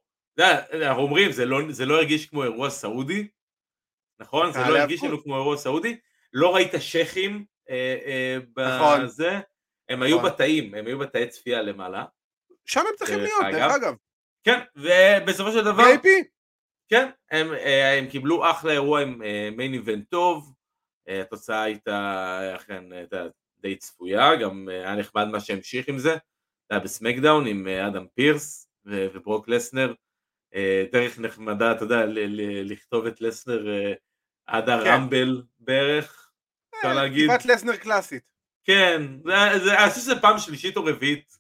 אנחנו אומרים, זה לא, זה לא הרגיש כמו אירוע סעודי, נכון? זה לא הרגיש. לנו כמו אירוע סעודי, לא ראית אה, אה, נכון. בזה, הם היו נכון. בתאים, הם היו בתאי צפייה למעלה, שם הם צריכים דרך להיות. דרך אגב. כן, ובסופו של דבר, VIP? כן, הם, אה, הם קיבלו אחלה אירוע עם מיין איבנט טוב, אה, התוצאה הייתה אכן הייתה די צפויה, גם אה, היה נחמד מה שהמשיך עם זה, זה היה בסמקדאון עם אה, אדם פירס וברוק לסנר, אה, דרך נחמדה, אתה יודע, לכתוב את לסנר אה, עד הרמבל בערך, אפשר להגיד, כתיבת לסנר קלאסית. כן, אני חושב שזה פעם שלישית או רביעית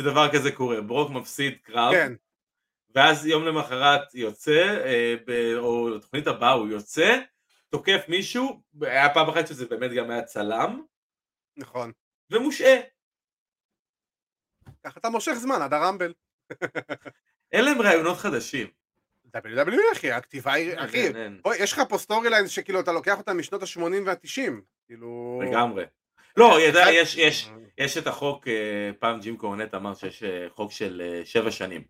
שדבר כזה קורה, ברוק מפסיד קרב, כן. ואז יום למחרת יוצא, אה, או תוכנית הבאה הוא יוצא, תוקף מישהו, היה פעם אחת שזה באמת גם היה צלם, נכון. ומושעה. ככה אתה מושך זמן עד הרמבל. אין להם רעיונות חדשים. WWE אחי, הכתיבה היא, אחי, אין, אין, בואי, יש לך פה storylines שכאילו אתה לוקח אותם משנות ה-80 וה-90. כאילו... לגמרי. לא, ידע, יש, יש, יש את החוק, אה, פעם ג'ים קורנט אמר שיש אה, חוק של אה, שבע שנים.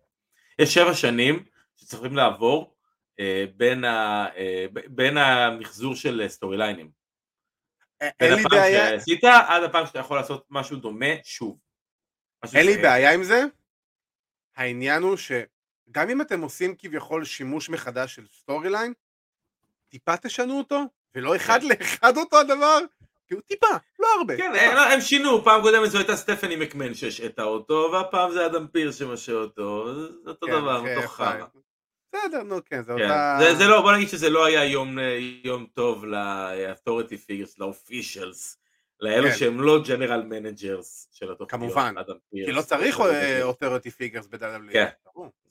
יש שבע שנים שצריכים לעבור אה, בין, ה, אה, בין המחזור של אה, storyline ים. אין בין לי הפעם בעיה, שעשית עד הפעם שאתה יכול לעשות משהו דומה שוב. משהו אין לי ש- בעיה עם זה. העניין הוא שגם אם אתם עושים כביכול שימוש מחדש של storyline, טיפה תשנו אותו, ולא אחד לאחד אותו הדבר, כאילו טיפה, לא הרבה. כן, הם, הם שינו, פעם קודמת זו הייתה סטפני מקמן שהשעתה אותו, והפעם זה אדם פירס שמשעה אותו, זה אותו כן, דבר, אותו חרא. בסדר, נו כן, זה כן. אותה... זה, זה לא, בוא נגיד שזה לא היה יום, אה, יום טוב ל-authority figures, ל-officials, לאלו כן. שהם לא general managers של התוכניות, כמובן. כי לא צריך authority figures ב-WWE. כן.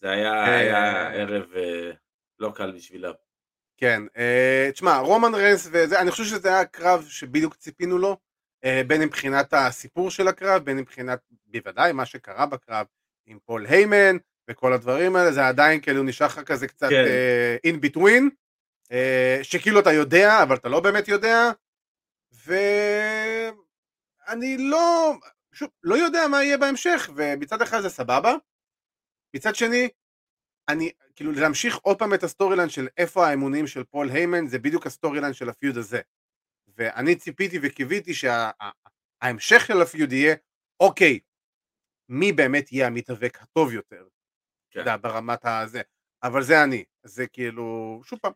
זה היה, אה, היה ערב אה, לא קל בשבילם. כן, אה, תשמע, רומן ריינס וזה, אני חושב שזה היה קרב שבדיוק ציפינו לו, אה, בין אם מבחינת הסיפור של הקרב, בין אם מבחינת, בוודאי, מה שקרה בקרב עם פול היימן וכל הדברים האלה, זה עדיין כאילו נשאר לך כזה קצת כן. in between, שכאילו אתה יודע, אבל אתה לא באמת יודע, ואני לא, שוב, לא יודע מה יהיה בהמשך, ומצד אחד זה סבבה, מצד שני, אני, כאילו להמשיך עוד פעם את ה storyline של איפה האמונים של פול היימן זה בדיוק ה storyline של ה feud הזה. ואני ציפיתי וקיוויתי שההמשך של ה feud יהיה אוקיי מי באמת יהיה המתאבק הטוב יותר? כן. יודע, ברמת הזה. אבל זה אני זה כאילו שוב פעם.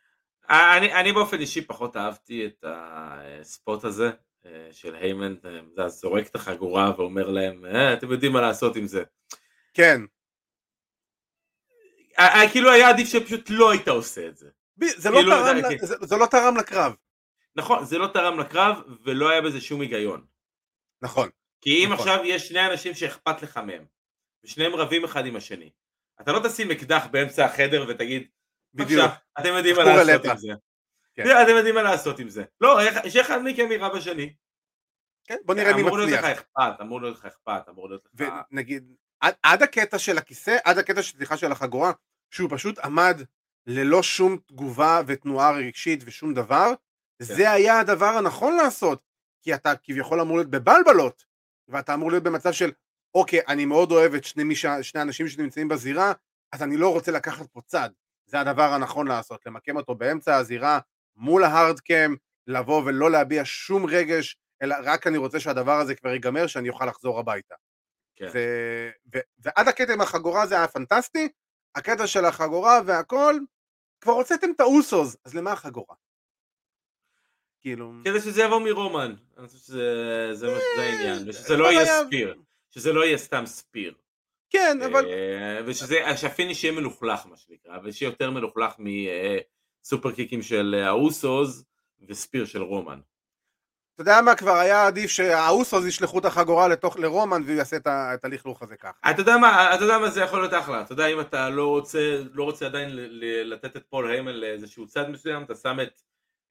אני, אני באופן אישי פחות אהבתי את הספוט הזה אה, של היימן, אה, זורק את החגורה ואומר להם, אה, אתם יודעים מה לעשות עם זה. כן כאילו היה עדיף שפשוט לא היית עושה את זה. זה לא כאילו, תרם זה- ל- זה- זה לא תרם לקרב נכון, זה לא תרם לקרב ולא היה בזה שום היגיון. נכון כי אם נכון. עכשיו יש שני אנשים שאכפת לך מהם, ושניהם רבים אחד עם השני, אתה לא תשים אקדח באמצע החדר ותגיד, בדיוק בבקשה, אתם יודעים מה לעשות רלטה." עם זה. כן. אתם יודעים מה לעשות עם זה. לא, איך- שאחד מכם יירה בשני. כן, בוא נראה מי אמור להיות מצליח. לך אכפת, אמור להיות לך אכפת, אמור להיות לך... ונגיד, עד, עד הקטע של הכיסא, עד הקטע של סליחה של החגורה, שהוא פשוט עמד ללא שום תגובה ותנועה רגשית ושום דבר, זה היה הדבר הנכון לעשות, כי אתה כביכול אמור להיות בבלבלות, ואתה אמור להיות במצב של, אוקיי, אני מאוד אוהב את שני, מיש... שני אנשים שנמצאים בזירה, אז אני לא רוצה לקחת פה צד. זה הדבר הנכון לעשות, למקם אותו באמצע הזירה, מול ההארדקאם, לבוא ולא להביע שום רגש, אלא רק אני רוצה שהדבר הזה כבר ייגמר, שאני אוכל לחזור הביתה. כן. ו... ו... ועד הקטע עם החגורה זה היה פנטסטי, הקטע של החגורה והכל, כבר הוצאתם את האוסוס, אז למה החגורה? כאילו... כדי שזה יבוא מרומן, אני חושב שזה זה מה שזה העניין, ושזה לא אבל יהיה היה- spear, שזה לא יהיה סתם spear, כן, אבל... אה, ושזה, שה finish יהיה מלוכלך מה שנקרא, ושיהיה יותר מלוכלך מ superkick ים של אה, האוסוס ו spear של רומן. אתה יודע מה, כבר היה עדיף שהאוסוס ישלחו את החגורה לתוך לרומן והוא יעשה את הלכלוך הזה ככה. אתה יודע מה, אתה יודע מה זה יכול להיות אחלה, אתה יודע אם אתה לא רוצה, לא רוצה עדיין לתת את פול היימן לאיזשהו צד מסוים, אתה שם את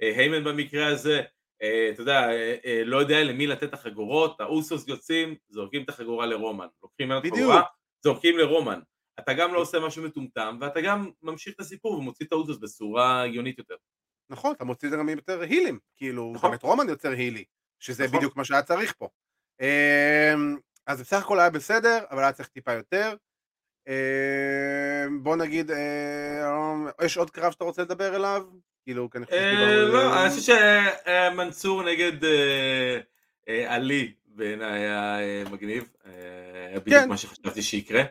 אה, היימן במקרה הזה, אה, אתה יודע, אה, לא יודע למי לתת את החגורות, האוסוס יוצאים, זורקים את החגורה לרומן, לוקחים ממנו את. החגורה, זורקים לרומן. אתה גם לא עושה משהו מטומטם, ואתה גם ממשיך את הסיפור ומוציא את האוסוס בצורה הגיונית יותר. נכון, אתה מוציא את זה גם יותר heel ים, כאילו, נכון. גם את רומן יותר heel י, שזה נכון. בדיוק מה שהיה צריך פה. אמ, אז בסך הכל היה בסדר, אבל היה צריך טיפה יותר. אמ, בוא נגיד, אה, יש עוד קרב שאתה רוצה לדבר אליו? כאילו, כי אני חושב אה, שדיברנו- לא, אני חושב שמנסור נגד אה, אה, עלי בעיניי היה אה, מגניב, אה, היה בדיוק כן. מה שחשבתי שיקרה,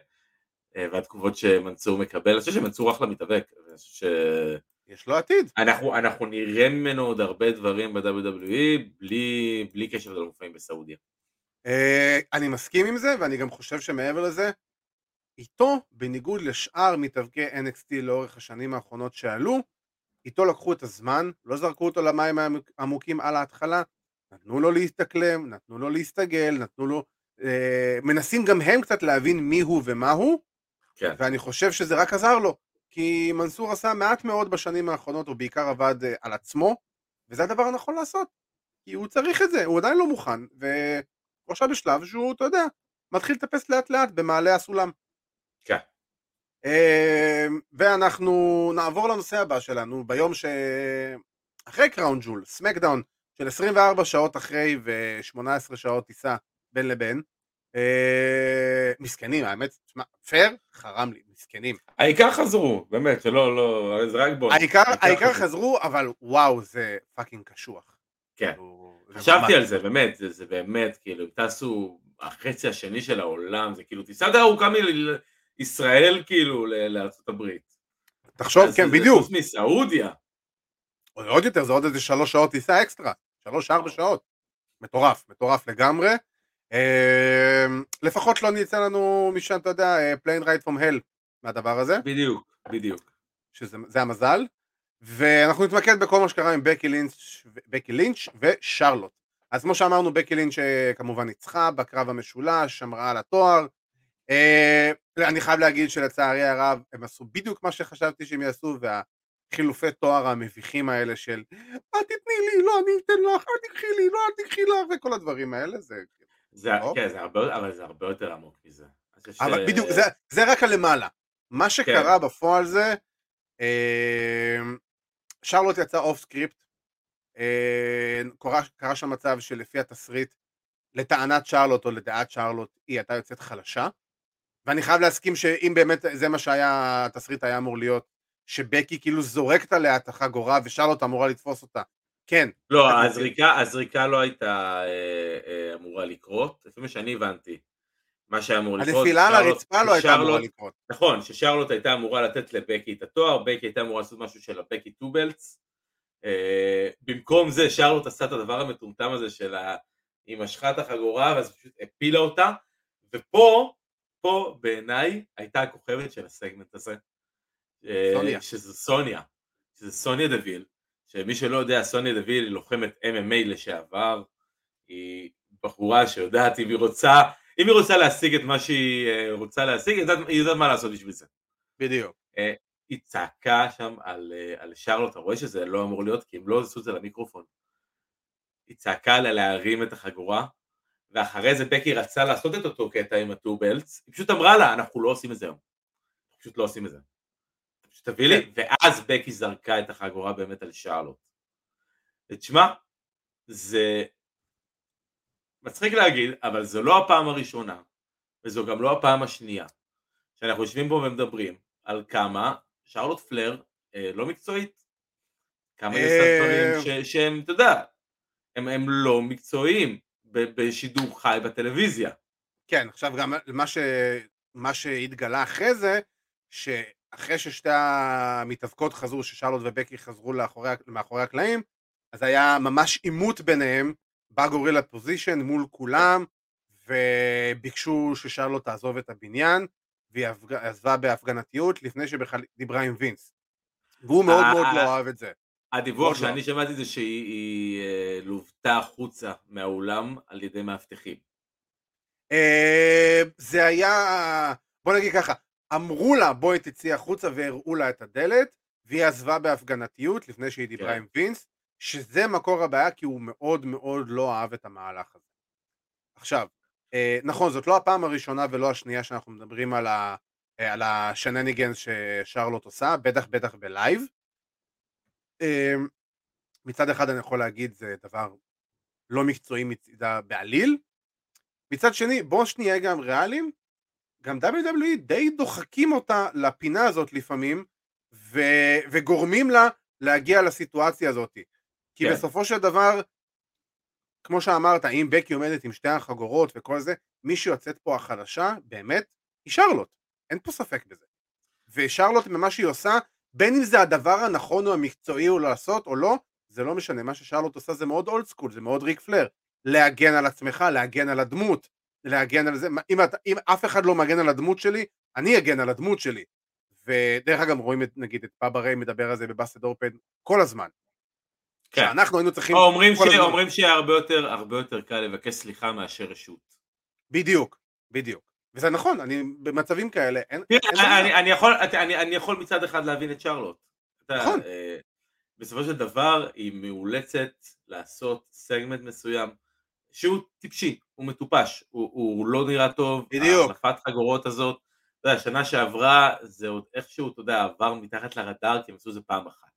אה, והתגובות שמנסור מקבל, אני חושב שמנסור אחלה מתאבק, אני חושב יש לו עתיד. שאנחנו אנחנו נראה ממנו עוד הרבה דברים ב-WWE בלי בלי קשר למופעים בסעודיה. אה, אני מסכים עם זה, ואני גם חושב שמעבר לזה, איתו, בניגוד לשאר מתאבקי NXT לאורך השנים האחרונות שעלו, איתו לקחו את הזמן, לא זרקו אותו למים העמוק- העמוקים על ההתחלה, נתנו לו להסתכלם, נתנו לו להסתגל, נתנו לו... אה, מנסים גם הם קצת להבין מי הוא ומה הוא, כן. ואני חושב שזה רק עזר לו, כי מנסור עשה מעט מאוד בשנים האחרונות, הוא בעיקר עבד אה, על עצמו, וזה הדבר הנכון לעשות, כי הוא צריך את זה, הוא עדיין לא מוכן, והוא עכשיו בשלב שהוא, אתה יודע, מתחיל לטפס לאט לאט במעלה הסולם. כן. אה, ואנחנו נעבור לנושא הבא שלנו, ביום ש... אחרי קראון ג'ול, סמקדאון של 24 שעות אחרי ו-18 שעות טיסה בין לבין. אה, מסכנים, האמת, תשמע, פייר, חרה לי, מסכנים. העיקר חזרו, באמת, שלא, לא, זה רק בוא. העיקר, העיקר חזרו, אבל וואו, זה fucking קשוח. כן. כאילו, חשבתי על זה, באמת, זה, זה באמת, כאילו, אם טסו החצי השני של העולם, זה כאילו טיסה די ארוכה מישראל, כאילו, ל- לארצות הברית. תחשוב, כן, בדיוק. חוץ מסעודיה. עוד יותר, זה עוד איזה שלוש שעות טיסה אקסטרה. שלוש, ארבע שעות. מטורף, מטורף לגמרי. אה, לפחות לא נצא לנו משם, אתה יודע, plane ride from hell מהדבר הזה, בדיוק, בדיוק. שזה זה המזל. ואנחנו נתמקד בכל מה שקרה עם בקי לינץ', בקי לינץ' ושרלוט. אז כמו שאמרנו, בקי לינץ' אה, כמובן ניצחה בקרב המשולש, שמרה על התואר. אה, אני חייב להגיד שלצערי הרב, הם עשו בדיוק מה שחשבתי שהם יעשו, והחילופי תואר המביכים האלה של אל תתני לי, לא, אני אתן לך, אל תקחי לי, לא, אל תקחי לך, וכל הדברים האלה, זה... זה. כן, זה הרבה, אבל זה הרבה יותר עמוק מזה. אבל ש- בדיוק, זה, זה רק הלמעלה. מה שקרה בפועל זה, אה, שרלוט יצא off script, אה, קרה, קרה שם מצב שלפי התסריט, לטענת שרלוט או לדעת שרלוט, היא הייתה יוצאת חלשה, ואני חייב להסכים שאם באמת זה מה שהיה, התסריט היה אמור להיות, שבקי כאילו זורקת עליה את החגורה ושרלוט אמורה לתפוס אותה. כן, לא, אתה הזריקה, הזריקה לא הייתה אה, אה, אמורה לקרות, לפי מה שאני הבנתי. מה שהיה אמור לקרות, הנפילה על הרצפה לא הייתה אמורה לקרות. נכון, ששרלוט הייתה אמורה לתת לבקי את התואר, בקי הייתה אמורה לעשות משהו של הבקי טובלץ. אה, במקום זה שרלוט עשה את הדבר המטומטם הזה של ה... היא משכה את החגורה ואז פשוט הפילה אותה, ופה, פה בעיניי הייתה הכוכבת של הסגמנט הזה. אה, סוניה. שזה סוניה, שזה סוניה דוויל, שמי שלא יודע, סוניה דוויל היא לוחמת MMA לשעבר, היא בחורה שיודעת אם היא רוצה, אם היא רוצה להשיג את מה שהיא אה, רוצה להשיג, היא יודעת, היא יודעת מה לעשות בשביל זה. בדיוק. היא צעקה שם על, אה, על שרלוט, אתה רואה שזה לא אמור להיות, כי הם לא עשו את זה למיקרופון. היא צעקה עליה להרים את החגורה, ואחרי זה בקי רצה לעשות את אותו קטע עם הטו בלטס, היא פשוט אמרה לה, אנחנו לא עושים את זה היום. פשוט לא עושים את זה. תביא לי, כן. ואז בקי זרקה את החגורה באמת על שרלוט. ותשמע, זה מצחיק להגיד, אבל זו לא הפעם הראשונה, וזו גם לא הפעם השנייה, שאנחנו יושבים פה ומדברים על כמה שרלוט פלר אה, לא מקצועית. כמה אה, דברים ש- שהם, אתה יודע, הם, הם לא מקצועיים ב- בשידור חי בטלוויזיה. כן, עכשיו גם מה, ש... מה שהתגלה אחרי זה, שאחרי ששתי המתאבקות חזרו, ששרלוט ובקי חזרו לאחורי, מאחורי הקלעים, אז היה ממש עימות ביניהם בגורילה פוזיישן מול כולם, וביקשו ששרלוט תעזוב את הבניין, והיא עזבה בהפגנתיות לפני שבכלל דיברה עם וינס. והוא מאוד אה, מאוד אה, לא אהב את זה. הדיווח מאוד שאני לא. שמעתי זה שהיא היא, אה, לוותה החוצה מהאולם על ידי מאבטחים. אה, זה היה, בוא נגיד ככה, אמרו לה בואי תצאי החוצה והראו לה את הדלת, והיא עזבה בהפגנתיות לפני שהיא דיברה כן. עם וינס, שזה מקור הבעיה כי הוא מאוד מאוד לא אהב את המהלך הזה. עכשיו, אה, נכון, זאת לא הפעם הראשונה ולא השנייה שאנחנו מדברים על, ה, אה, על השנניגנס ששרלוט עושה, בטח בטח בלייב. אה, מצד אחד אני יכול להגיד זה דבר לא מקצועי מצידה בעליל, מצד שני, בואו שנהיה גם ריאליים, גם WWE די דוחקים אותה לפינה הזאת לפעמים, ו... וגורמים לה להגיע לסיטואציה הזאת. כי כן. בסופו של דבר, כמו שאמרת, אם בקי עומדת עם שתי החגורות וכל זה, מי שיוצאת פה החדשה, באמת, היא שרלוט. אין פה ספק בזה. ושרלוט, ממה שהיא עושה, בין אם זה הדבר הנכון או המקצועי או לעשות או לא, זה לא משנה, מה ששרלוט עושה זה מאוד אולד סקול, זה מאוד ריק פלר. להגן על עצמך, להגן על הדמות, להגן על זה, אם, אתה, אם אף אחד לא מגן על הדמות שלי, אני אגן על הדמות שלי. ודרך אגב רואים את, נגיד את פאבה ריי מדבר על זה בבאסד אורפן כל הזמן. כן. שאנחנו היינו צריכים... או אומרים, ש... הזמן- אומרים שיהיה הרבה יותר, הרבה יותר קל לבקש סליחה מאשר רשות. בדיוק, בדיוק. וזה נכון, אני במצבים כאלה, אין... תראה, אין מה אני, אני, יכול, אני, אני יכול מצד אחד להבין את שרלוט. אתה, נכון. אה, בסופו של דבר היא מאולצת לעשות סגמנט מסוים שהוא טיפשי, הוא מטופש, הוא, הוא לא נראה טוב, בדיוק. ההחלפת חגורות הזאת, אתה יודע, שנה שעברה זה עוד איכשהו, אתה יודע, עבר מתחת לרדאר כי הם עשו את זה פעם אחת.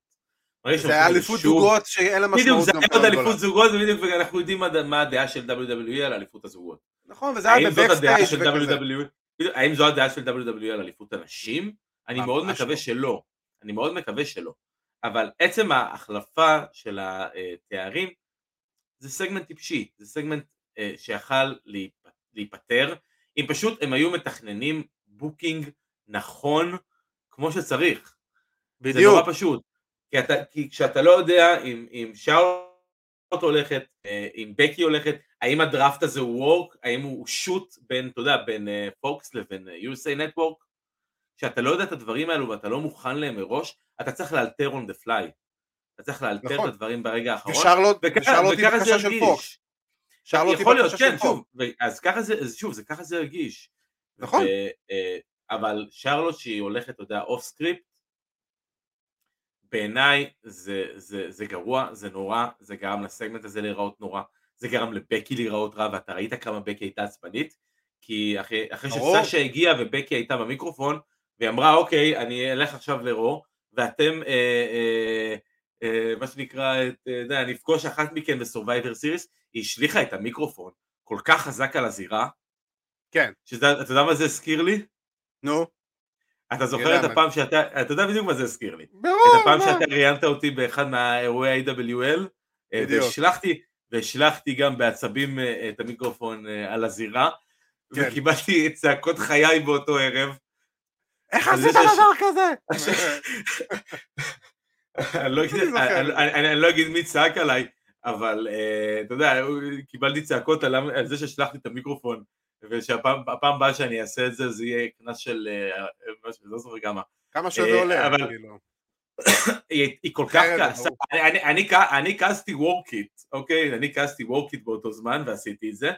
זה היה אליפות שוב- זוגות שאין לה בדיוק, משמעות זה גם היה עוד. אליפות זוגות, ובדיוק ואנחנו יודעים מה- מה הדעה של WWE על אליפות הזוגות. נכון, וזה היה ב backstage וכזה. WWE? בדיוק, האם זו הדעה של WWE על אליפות הנשים? אני מאוד מקווה לא. שלא. אני מאוד מקווה שלא. אבל עצם ההחלפה של התארים זה סגמנט טיפשי, זה סגמנט אה, שיכל להיפ- להיפטר, אם פשוט הם היו מתכננים booking נכון כמו שצריך. זה בדיוק. נורא פשוט. כי, אתה, כי כשאתה לא יודע אם, אם שרלוט הולכת, אה, אם בקי הולכת, האם הדראפט הזה הוא work, האם הוא shoot בין, אתה יודע, בין פוקס לבין אה, USA Network, כשאתה לא יודע את הדברים האלו ואתה לא מוכן להם מראש, אתה צריך לאלתר on the fly. אתה צריך לאלתר נכון. את הדברים ברגע האחרון. ושרלוט, וככה- ושרלוט היא וככה זה בקשה של. פוקס. שרלוט היא יכול להיות, בקשה כן, של פוקס. שוב, ו- אז ככה זה, אז שוב, זה ככה זה הרגיש. נכון. ו- אה, אבל שרלוט שהיא הולכת, אתה יודע, off script, בעיניי זה, זה, זה גרוע, זה נורא, זה גרם לסגמנט הזה להיראות נורא, זה גרם לבקי להיראות רע, ואתה ראית כמה בקי הייתה עצבנית, כי אחרי, אחרי. שסשה הגיעה ובקי הייתה במיקרופון, והיא אמרה, אוקיי, אני אלך עכשיו לרו, ואתם, אה, אה, מה שנקרא, את, אה, יודע, נפגוש אחת מכן בסורווייבר סיריס, היא השליכה את המיקרופון כל כך חזק על הזירה, כן. שאתה אתה יודע מה זה הזכיר לי? נו. אתה זוכר את הפעם שאתה, אתה יודע בדיוק מה זה הזכיר לי. ברור, את הפעם? שאתה ראיינת אותי באחד מהאירועי ה-AWL, אה. והשלחתי, והשלחתי גם בעצבים אה, את המיקרופון אה, על הזירה, כן. וקיבלתי צעקות חיי באותו ערב. איך עשית דבר כזה? אני לא אגיד- אני לא אגיד מי צעק עליי, אבל אה, אתה יודע, קיבלתי צעקות על זה שהשלכתי את המיקרופון, ושהפעם הפעם הבאה שאני אעשה את זה, זה יהיה קנס של, אה, משהו, לא זוכר כמה. כמה שזה אה, עולה, אבל- כאילו. היא, כל כך כעסה. אני, כעסתי worked, אוקיי? אני כעסתי worked באותו זמן ועשיתי את זה,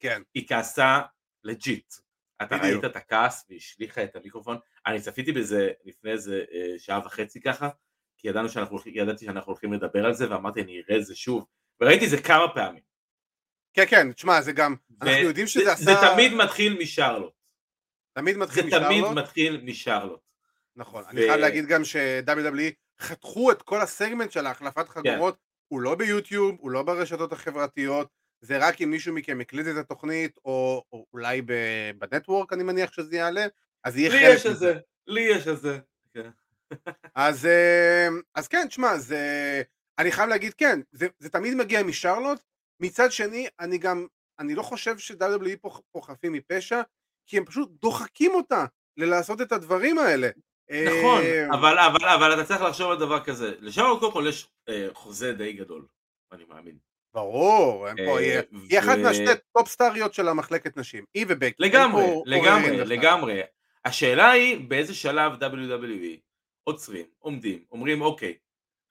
כן. היא כעסה legit, אתה. ראית את הכעס והשליכה את המיקרופון, אני צפיתי בזה לפני איזה אה, שעה וחצי ככה, כי ידענו שאנחנו, ידעתי שאנחנו הולכים לדבר על זה, ואמרתי אני אראה את זה שוב, וראיתי את זה כמה פעמים. כן, כן, תשמע, זה גם, אנחנו ו- יודעים שזה זה- עשה... זה תמיד מתחיל משרלוט, תמיד זה מתחיל תמיד משרלוט. מתחיל משרלוט. נכון, ו- אני חייב להגיד גם ש-WWE חתכו את כל הסגמנט של ההחלפת חגורות, הוא לא ביוטיוב, הוא לא ברשתות החברתיות, זה רק אם מישהו מכם הקליט את התוכנית, או, או אולי בנטוורק אני מניח שזה יעלה, אז יהיה לי חלק יש את זה, לי יש את זה. אז, אה, אז כן, תשמע, זה... אני חייב להגיד, כן, זה, זה תמיד מגיע משרלוט, מצד שני, אני גם, אני לא חושב ש-WWE פה, פה חפים מפשע, כי הם פשוט דוחקים אותה ללעשות את הדברים האלה. נכון, אה, אבל, אבל, אבל אתה צריך לחשוב על דבר כזה, לשרלוט קודם כל יש אה, חוזה די גדול, אני מאמין. ברור, הם פה, אה, היא, אחת מהשתי top star יות של המחלקת נשים, היא ובקי. לגמרי, לגמרי. לגמרי. השאלה היא באיזה שלב WWE עוצרים, עומדים, אומרים אוקיי,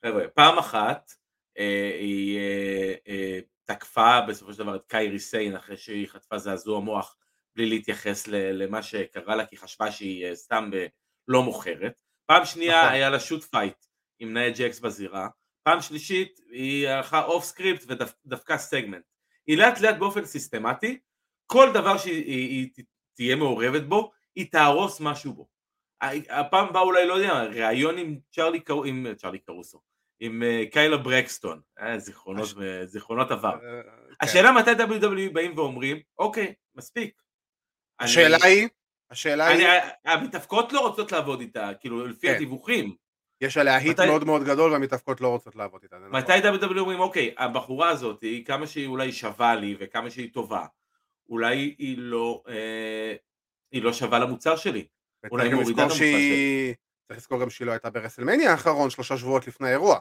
חבר'ה, פעם אחת אה, היא אה, אה, תקפה בסופו של דבר את קיירי סיין אחרי שהיא חטפה זעזוע מוח בלי להתייחס למה שקרה לה כי חשבה שהיא אה, סתם אה, לא מוכרת. פעם שנייה נכון. היה לה shoot fight עם נאה ג'קס בזירה. פעם שלישית היא הלכה off script ודפקה סגמנט. היא לאט לאט באופן סיסטמטי, כל דבר שהיא היא, היא תהיה מעורבת בו, היא תהרוס משהו בו. הפעם הבאה אולי, לא יודע, ראיון עם צ'רלי, קר... עם צ'רלי קרוסו, עם קיילה ברקסטון, אה, זיכרונות, הש- זיכרונות עבר. אה, כן. השאלה מתי WWE באים ואומרים, אוקיי, מספיק. אני- השאלה היא, השאלה היא, אני- המתאבקות לא רוצות לעבוד איתה, כאילו לפי כן. הדיווחים. יש עליה heat מתי- מאוד מאוד גדול והמתאבקות לא רוצות לעבוד איתה. נכון. מתי WWE אומרים, אוקיי, הבחורה הזאת, היא כמה שהיא אולי שווה לי וכמה שהיא טובה, אולי היא לא, אה, היא לא שווה למוצר שלי. אולי מורידה את שהיא... צריך לזכור גם שהיא לא הייתה ברסלמניה האחרון שלושה שבועות לפני האירוע.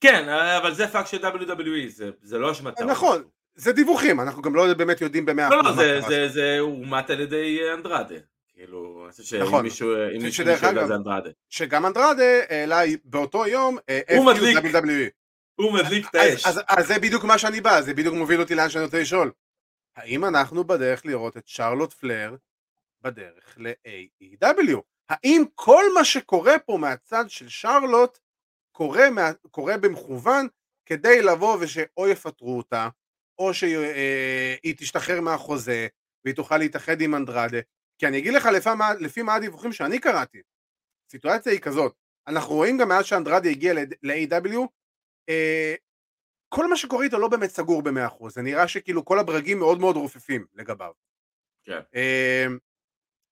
כן, אבל זה פאק של WWE, זה, זה לא אשמתה. נכון. זה דיווחים, אנחנו גם לא באמת יודעים במאה לא, אחוז לא, מה זה, קרה זה, זה אומת על ידי אה, אנדרדה. כאילו, אני חושב שאם נכון. מישהו, יודע זה אנדרדה. שגם אנדרדה העלה באותו יום אה, הוא FU מדליק. הוא מדליק את האש. אז זה בדיוק מה שאני בא, זה בדיוק מוביל אותי לאן שאני רוצה לשאול. האם אנחנו בדרך לראות את שרלוט פלר בדרך ל-AEW? האם כל מה שקורה פה מהצד של שרלוט קורה, מה, קורה במכוון כדי לבוא ושאו יפטרו אותה, או שהיא תשתחרר מהחוזה והיא תוכל להתאחד עם אנדרדה? כי אני אגיד לך לפי מה, לפי מה הדיווחים שאני קראתי, הסיטואציה היא כזאת, אנחנו רואים גם מאז שאנדרדה הגיע ל-AW, אה, כל מה שקורה איתו לא באמת סגור במאה אחוז, זה נראה שכאילו כל הברגים מאוד מאוד רופפים לגביו. כן. אה,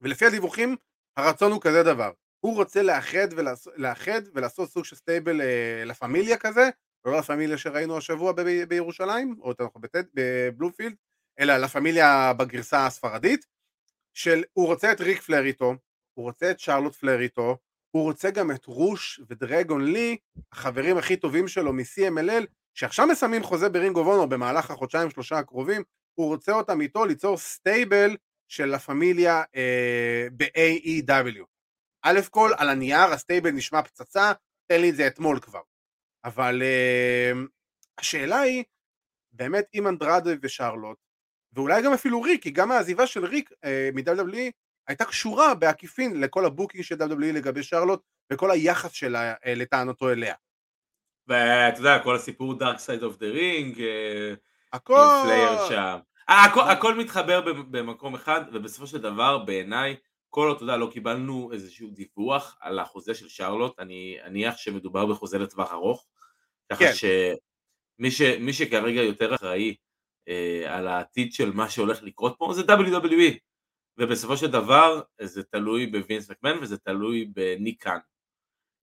ולפי הדיווחים, הרצון הוא כזה דבר, הוא רוצה לאחד, ולעשות, לאחד ולעשות סוג של stable אה, לה פמיליה כזה, לא לה פמיליה שראינו השבוע ב- בירושלים, או יותר נכון בבלומפילד, אלא לה פמיליה בגרסה הספרדית, של הוא רוצה את ריק פלר איתו, הוא רוצה את שרלוט פלר איתו, הוא רוצה גם את רוש ודרגון לי, החברים הכי טובים שלו מ-CMLL, שעכשיו מסיימים חוזה ב Ring of Honor במהלך החודשיים שלושה הקרובים, הוא רוצה אותם איתו ליצור stable של לה פמיליה אה, ב-AEW. א' כל, על הנייר ה stable נשמע פצצה, תן לי את זה אתמול כבר. אבל אה, השאלה היא, באמת אם אנדרדה ושרלוט, ואולי גם אפילו ריק, כי גם העזיבה של ריק אה, מ-WWE הייתה קשורה בעקיפין לכל ה booking של WWE לגבי שרלוט, וכל היחס שלה אה, לטענתו אליה. ואתה יודע, כל הסיפור Side of the Ring, אה, הכל... עם פלייר שם. הכל, הכל מתחבר במקום אחד, ובסופו של דבר, בעיניי, כל עוד, אתה יודע, לא קיבלנו איזשהו דיווח על החוזה של שרלוט, אני אניח שמדובר בחוזה לטווח ארוך, ככה כן. שמי ש, מי שכרגע יותר אחראי אה, על העתיד של מה שהולך לקרות פה זה WWE, ובסופו של דבר זה תלוי בווינס מקמן וזה תלוי בניק קאן.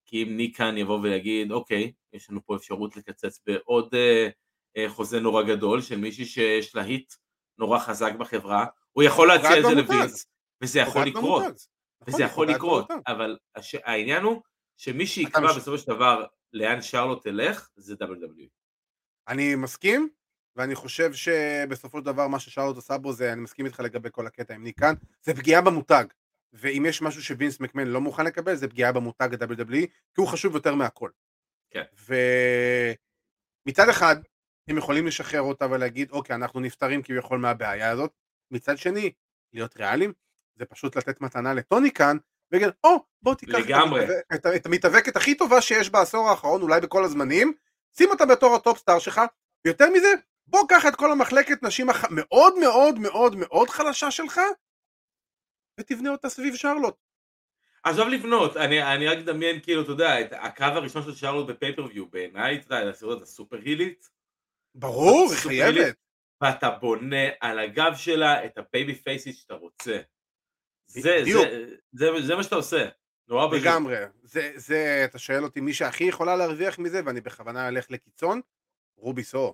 כי אם ניק קאן יבוא ויגיד, אוקיי, יש לנו פה אפשרות לקצץ בעוד אה, אה, חוזה נורא גדול של מישהי שיש לה היט נורא חזק בחברה, הוא יכול להציע את זה. לווינס, וזה יכול לקרות, במותג. נכון, וזה יכול לקרות. אבל. העניין הוא שמי שיקבע בסופו של דבר לאן שרלוט תלך זה WWE. אני מסכים, ואני חושב שבסופו של דבר מה ששרלוט עושה בו זה, אני מסכים איתך לגבי כל הקטע עם ניק קאן, זה פגיעה במותג. ואם יש משהו שווינס מקמן לא מוכן לקבל, זה פגיעה במותג ה-WWE, כי הוא חשוב יותר מהכל. כן. ומצד אחד, הם יכולים לשחרר אותה ולהגיד, אוקיי, אנחנו נפטרים כביכול מהבעיה הזאת. מצד שני, להיות ריאליים, זה פשוט לתת מתנה לטוני קאן, ויגיד, או, בוא תיקח את. המתאבק- את, המתאבקת הכי טובה שיש בעשור האחרון, אולי בכל הזמנים, שים אותה בתור ה top star שלך, ויותר מזה, בוא קח את כל המחלקת נשים הח... מאוד מאוד מאוד מאוד חלשה שלך, ותבנה אותה סביב שרלוט. עזוב לבנות, אני, אני רק מדמיין כאילו, אתה יודע, את הקו הראשון של שרלוט ב pay-per-view, בעיניי, אתה יודע, לעשות אותה סופר הילית, ברור, היא חייבת. ואתה בונה על הגב שלה את ה babyfaces שאתה רוצה. זה, בדיוק. זה, זה, זה מה שאתה עושה. נורא פשוט. לגמרי. זה, זה, אתה שואל אותי, מי שהכי יכולה להרוויח מזה, ואני בכוונה אלך לקיצון, רובי סוהו.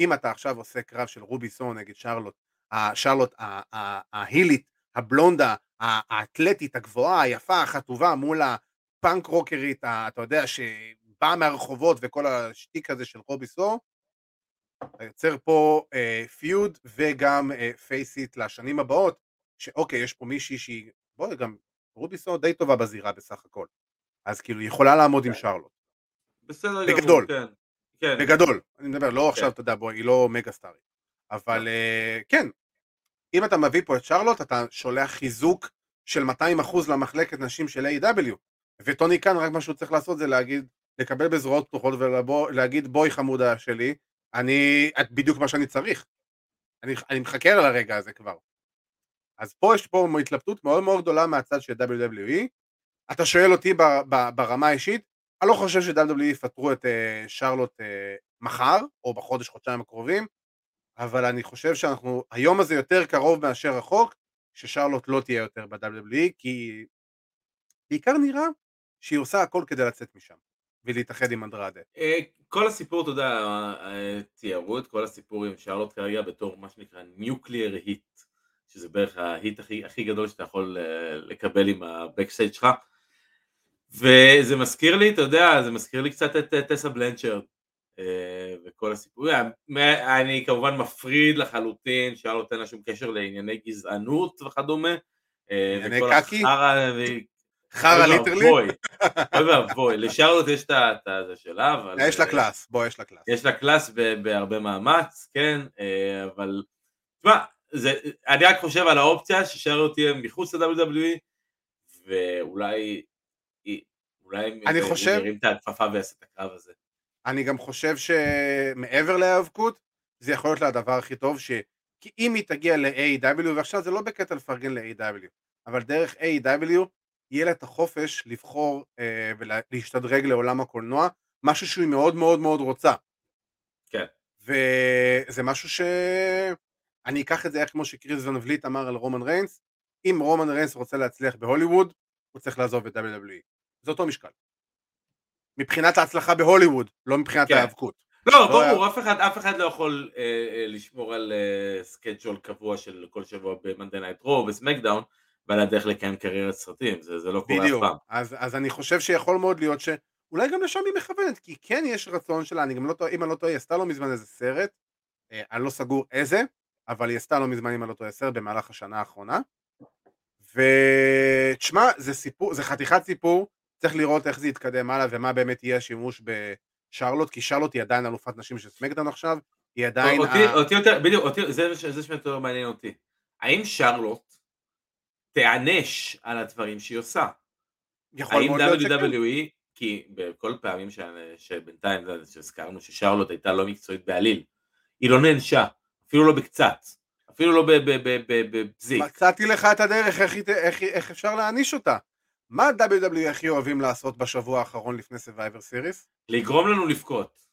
אם אתה עכשיו עושה קרב של רובי סוהו נגד שרלוט, ה- ההילית, הבלונדה, האתלטית, הגבוהה, היפה, החטובה, מול הפאנק רוקרית, אתה יודע, שבאה מהרחובות וכל השטיק הזה של רובי סוהו, יוצר פה אה, פיוד וגם אה, פייסיט לשנים הבאות, שאוקיי, יש פה מישהי שהיא, בואי גם, רובי סו די טובה בזירה בסך הכל. אז כאילו, היא יכולה לעמוד עם כן. שרלוט. בסדר בגדול. גמור, כן. כן. בגדול, אני מדבר, לא עכשיו, אתה יודע, בוא, היא לא מגה סטארית. אבל אה, כן, אם אתה מביא פה את שרלוט, אתה שולח חיזוק של 200% למחלקת נשים של A.W. וטוני כאן, רק מה שהוא צריך לעשות זה להגיד, לקבל בזרועות פתוחות ולהגיד, בואי חמודה שלי, אני, את בדיוק מה שאני צריך. אני, אני מחכה על הרגע הזה כבר. אז פה יש פה התלבטות מאוד מאוד גדולה מהצד של WWE. אתה שואל אותי ב- ב- ברמה האישית, אני לא חושב ש-WWE יפטרו את uh, שרלוט uh, מחר, או בחודש, חודשיים הקרובים, אבל אני חושב שאנחנו, היום הזה יותר קרוב מאשר רחוק, ששרלוט לא תהיה יותר ב-WWE, כי בעיקר נראה שהיא עושה הכל כדי לצאת משם, ולהתאחד עם אנדרדה. כל הסיפור, אתה יודע, אה, תיארו את כל הסיפור עם שרלוט כרגע בתור מה שנקרא ניוקליאר היט, שזה בערך ההיט הכי, הכי גדול שאתה יכול אה, לקבל עם הבקסטייג' שלך. וזה מזכיר לי, אתה יודע, זה מזכיר לי קצת את אה, טסה בלנצ'רד וכל הסיפור. אני כמובן מפריד לחלוטין, שרלוט אין לה שום קשר לענייני גזענות וכדומה. ענייני קקי? חרא אוי ליטרלי? אוי ואבוי, לשרלוט יש את הזה שלה, אבל... יש לה אה, קלאס, בוא, יש לה קלאס. יש לה קלאס בהרבה מאמץ, כן, אה, אבל... תשמע, אני רק חושב על האופציה ששרלוט תהיה מחוץ ל-WWE, ואולי... אולי אני הוא חושב- ירים את הכפפה ויעשה את הקרב הזה. אני גם חושב שמעבר להיאבקות, זה יכול להיות לה הדבר הכי טוב, ש... כי אם היא תגיע ל-AEW, ועכשיו זה לא בקטע לפרגן ל-AEW, אבל דרך AEW, יהיה לה את החופש לבחור אה, ולהשתדרג לעולם הקולנוע, משהו שהיא מאוד מאוד מאוד רוצה. כן. וזה משהו ש... אני אקח את זה איך כמו שקריס ון וליט אמר על רומן ריינס, אם רומן ריינס רוצה להצליח בהוליווד, הוא צריך לעזוב את WWE. זה אותו משקל. מבחינת ההצלחה בהוליווד, לא מבחינת כן. ההיאבקות. לא, ברור, היה- אף אחד, אף אחד לא יכול אה, אה, לשמור על אה, schedule קבוע של כל שבוע Night Raw או בסמקדאון, ועל הדרך לקיים קריירת סרטים, זה, זה לא קורה אף בדיוק. פעם. אז, אז אני חושב שיכול מאוד להיות שאולי גם לשם היא מכוונת, כי כן יש רצון שלה, אני גם לא טועה, אם אני לא טועה, היא עשתה לא מזמן איזה סרט, אה, אני לא סגור איזה, אבל היא עשתה לא מזמן, אם אני לא טועה, סרט במהלך השנה האחרונה. ותשמע, זה סיפור, זה חתיכת סיפור, צריך לראות איך זה יתקדם הלאה ומה באמת יהיה השימוש בשרלוט, כי שרלוט היא עדיין אלופת נשים של סמקדאון עכשיו, היא עדיין... אותי, ה- אותי יותר, בדיוק, אותי, זה, זה שיותר מעניין אותי. האם שרלוט תיענש על הדברים שהיא עושה? יכול האם מאוד להיות שכן. WWE, כי בכל פעמים ש- שבינתיים שהזכרנו ששרלוט הייתה לא מקצועית בעליל, היא לא נענשה, אפילו לא בקצת, אפילו לא בפזיק. מצאתי לך את הדרך איך, איך, היא- איך אפשר להעניש אותה. מה ה-WWE הכי אוהבים לעשות בשבוע האחרון לפני Survivor Series? לגרום לנו לבכות.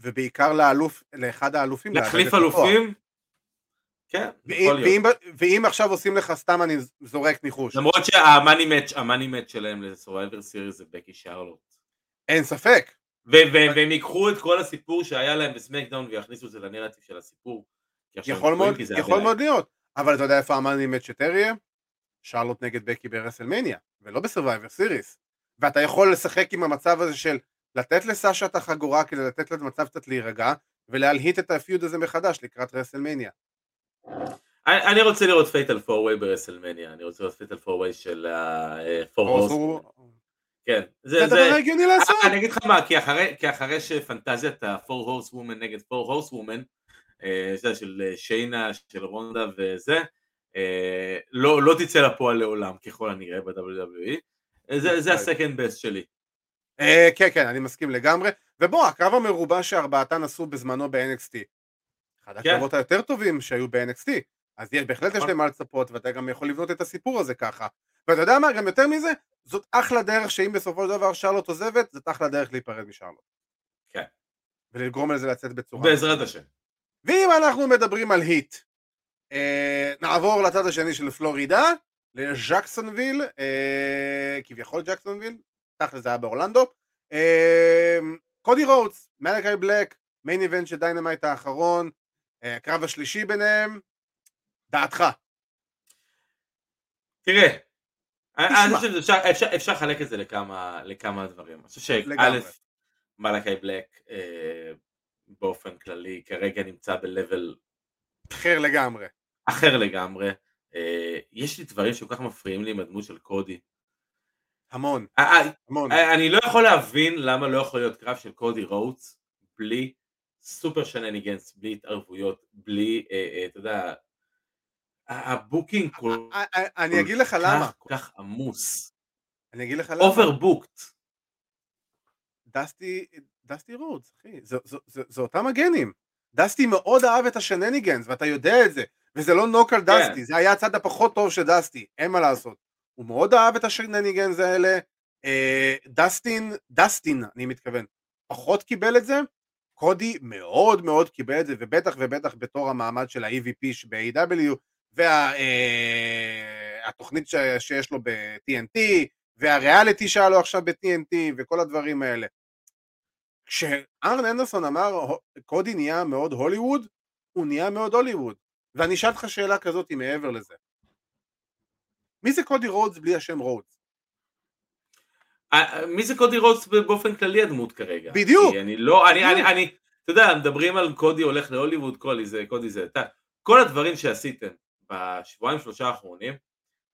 ובעיקר לאלוף, לאחד האלופים. להחליף. אלופים? כן, ואם, יכול להיות. ואם, ואם עכשיו עושים לך סתם אני זורק ניחוש, למרות שה money match, ה money match שלהם ל Survivor Series זה בקי שרלוט. אין ספק. והם ייקחו את כל הסיפור שהיה להם בסמקדאון ויכניסו את זה לנרטיב של הסיפור. יכול מאוד, יכול להיות. אבל אתה יודע איפה ה money match יותר יהיה? שרלוט נגד בקי ברסלמניה, ולא ב Survivor Series. ואתה יכול לשחק עם המצב הזה של לתת לסאשה את החגורה כדי לתת לה את המצב קצת להירגע, ולהלהיט את ה feud הזה מחדש לקראת רסלמניה. אני רוצה לראות fatal four-way ברסלמניה, אני רוצה לראות fatal four-way של ה four horse. כן. זה הדבר הגיוני לעשות. אני אגיד לך מה, כי אחרי, שפנטזיית ה four horsewomen נגד four horsewomen, של אה, שיינה, של רונדה וזה, אה, לא, לא תצא לפועל לעולם ככל הנראה ב-WWE, זה, זה הסקנד בסט שלי. אה, כן, כן, אני מסכים לגמרי. ובוא, הקרב המרובע שארבעתן עשו בזמנו ב-NXT. אחד כן. הקרבות היותר טובים שהיו ב-NXT. אז יש, בהחלט יש נכון. להם מה לצפות, ואתה גם יכול לבנות את הסיפור הזה ככה. ואתה יודע מה, גם יותר מזה, זאת אחלה דרך שאם בסופו של דבר שרלוט עוזבת, זאת אחלה דרך להיפרד משרלוט. כן. ולגרום לזה לצאת בצורה. בעזרת השם. ואם אנחנו מדברים על היט, אה, נעבור לצד השני של פלורידה, לג'קסונוויל, אה, כביכול ג'קסונוויל, תכל'ס זה היה באורלנדו. אה, קודי רודס, מלאקי בלק, main event של דיינמייט האחרון, הקרב השלישי ביניהם, דעתך. תראה, אני. חושב שאפשר אפשר- אפשר לחלק את זה לכמה לכמה דברים. אני חושב שא'. מלאקי בלק אה, באופן כללי כרגע נמצא ב-level אחר לגמרי. אחר לגמרי. אה, יש לי דברים שכל כך מפריעים לי עם הדמות של קודי. המון, אה, אה, המון. אה, אני לא יכול להבין למה לא יכול להיות קרב של קודי רודס בלי סופר shenanigans, בלי התערבויות, בלי, אה, אה, אתה יודע, ה booking כל אני אגיד לך למה. כך, כל כך עמוס. אני אגיד לך למה. overbooked. Dusty, דסטי רודס, אחי, זה, זה, זה, זה אותם הגנים. דסטי מאוד אהב את השנניגנס, ואתה יודע את זה, וזה לא נוק על דסטי, זה היה הצד הפחות טוב של דסטי, אין מה לעשות. הוא מאוד אהב את השנניגנס האלה, אה, דסטין, דסטין, אני מתכוון, פחות קיבל את זה, קודי מאוד מאוד קיבל את זה, ובטח ובטח בתור המעמד של ה-EVP ב-AW, והתוכנית ש, שיש לו ב-TNT, והריאליטי שהיה לו עכשיו ב-TNT, וכל הדברים האלה. כשארן אנדרסון אמר קודי נהיה מאוד הוליווד, הוא נהיה מאוד הוליווד. ואני אשאל אותך שאלה כזאת מעבר לזה. מי זה קודי רודס בלי השם רודס? אה, מי זה קודי רודס באופן כללי הדמות כרגע? בדיוק. אני לא, אני. אני, אני, אתה יודע, מדברים על קודי הולך להוליווד, קודי זה, קודי זה, אתה, כל הדברים שעשיתם בשבועיים שלושה האחרונים,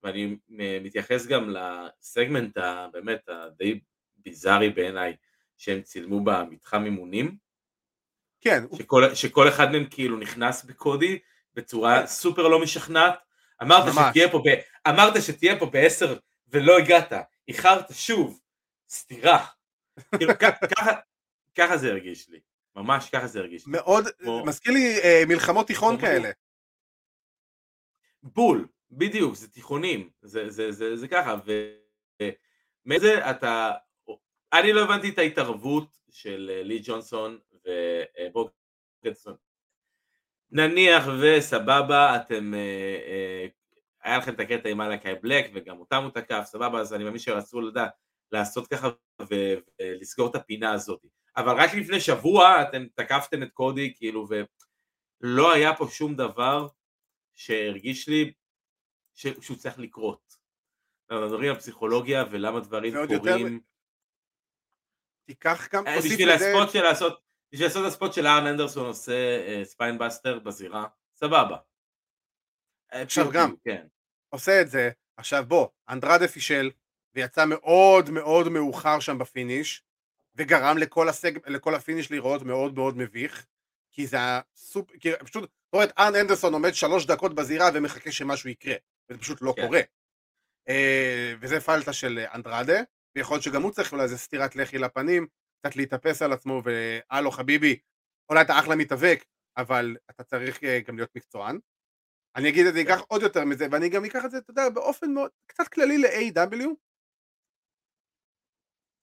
ואני מ- מתייחס גם לסגמנט הבאמת הדי ביזארי בעיניי, שהם צילמו במתחם אימונים, כן, שכל, שכל אחד מהם כאילו נכנס בקודי בצורה סופר לא משכנעת. אמרת ממש. שתהיה פה, ב, אמרת שתהיה פה בעשר ולא הגעת, איחרת שוב, סתירה. כאילו, ככה, ככה זה הרגיש לי, ממש ככה זה הרגיש לי. מאוד, כמו- מזכיר לי אה, מלחמות תיכון כאלה. בול, בדיוק, זה תיכונים, זה, זה, זה, זה ככה, ומאיזה אתה, אני לא הבנתי את ההתערבות של אה, לי ג'ונסון ובוב גדסון. נניח וסבבה, אתם, אה, אה, היה לכם את הקטע עם מלאקי בלק וגם אותם הוא תקף, סבבה, אז אני מאמין שרצו לדעת לעשות ככה ו- ולסגור את הפינה הזאת. אבל רק לפני שבוע אתם תקפתם את קודי, כאילו, ולא היה פה שום דבר שהרגיש לי ש- שהוא צריך לקרות. אנחנו מדברים על פסיכולוגיה ולמה דברים יותר קורים. תיקח גם, אה, תוסיף בשביל לזה, ה spot של לעשות, בשביל לעשות ה spot של ארן אנדרסון עושה אה, spinebuster בזירה, סבבה. אה, עכשיו גם. כן. עושה את זה, עכשיו בוא, אנדרדה פישל, ויצא מאוד מאוד מאוחר שם ב finish, וגרם לכל, הסג... לכל ה finish להיראות מאוד מאוד מביך, כי זה היה סופ... כי פשוט, אתה רואה את ארן אנדרסון עומד שלוש דקות בזירה ומחכה שמשהו יקרה, וזה פשוט לא כן. קורה. אה, וזה פלטה של אנדרדה, ויכול להיות שגם הוא צריך אולי איזה סטירת לחי לפנים, קצת להתאפס על עצמו, והלו חביבי, אולי אתה אחלה מתאבק, אבל אתה צריך אה, גם להיות מקצוען. אני אגיד את זה, אקח עוד יותר מזה, ואני גם אקח את זה, אתה יודע, באופן מאוד, קצת כללי ל-AEW,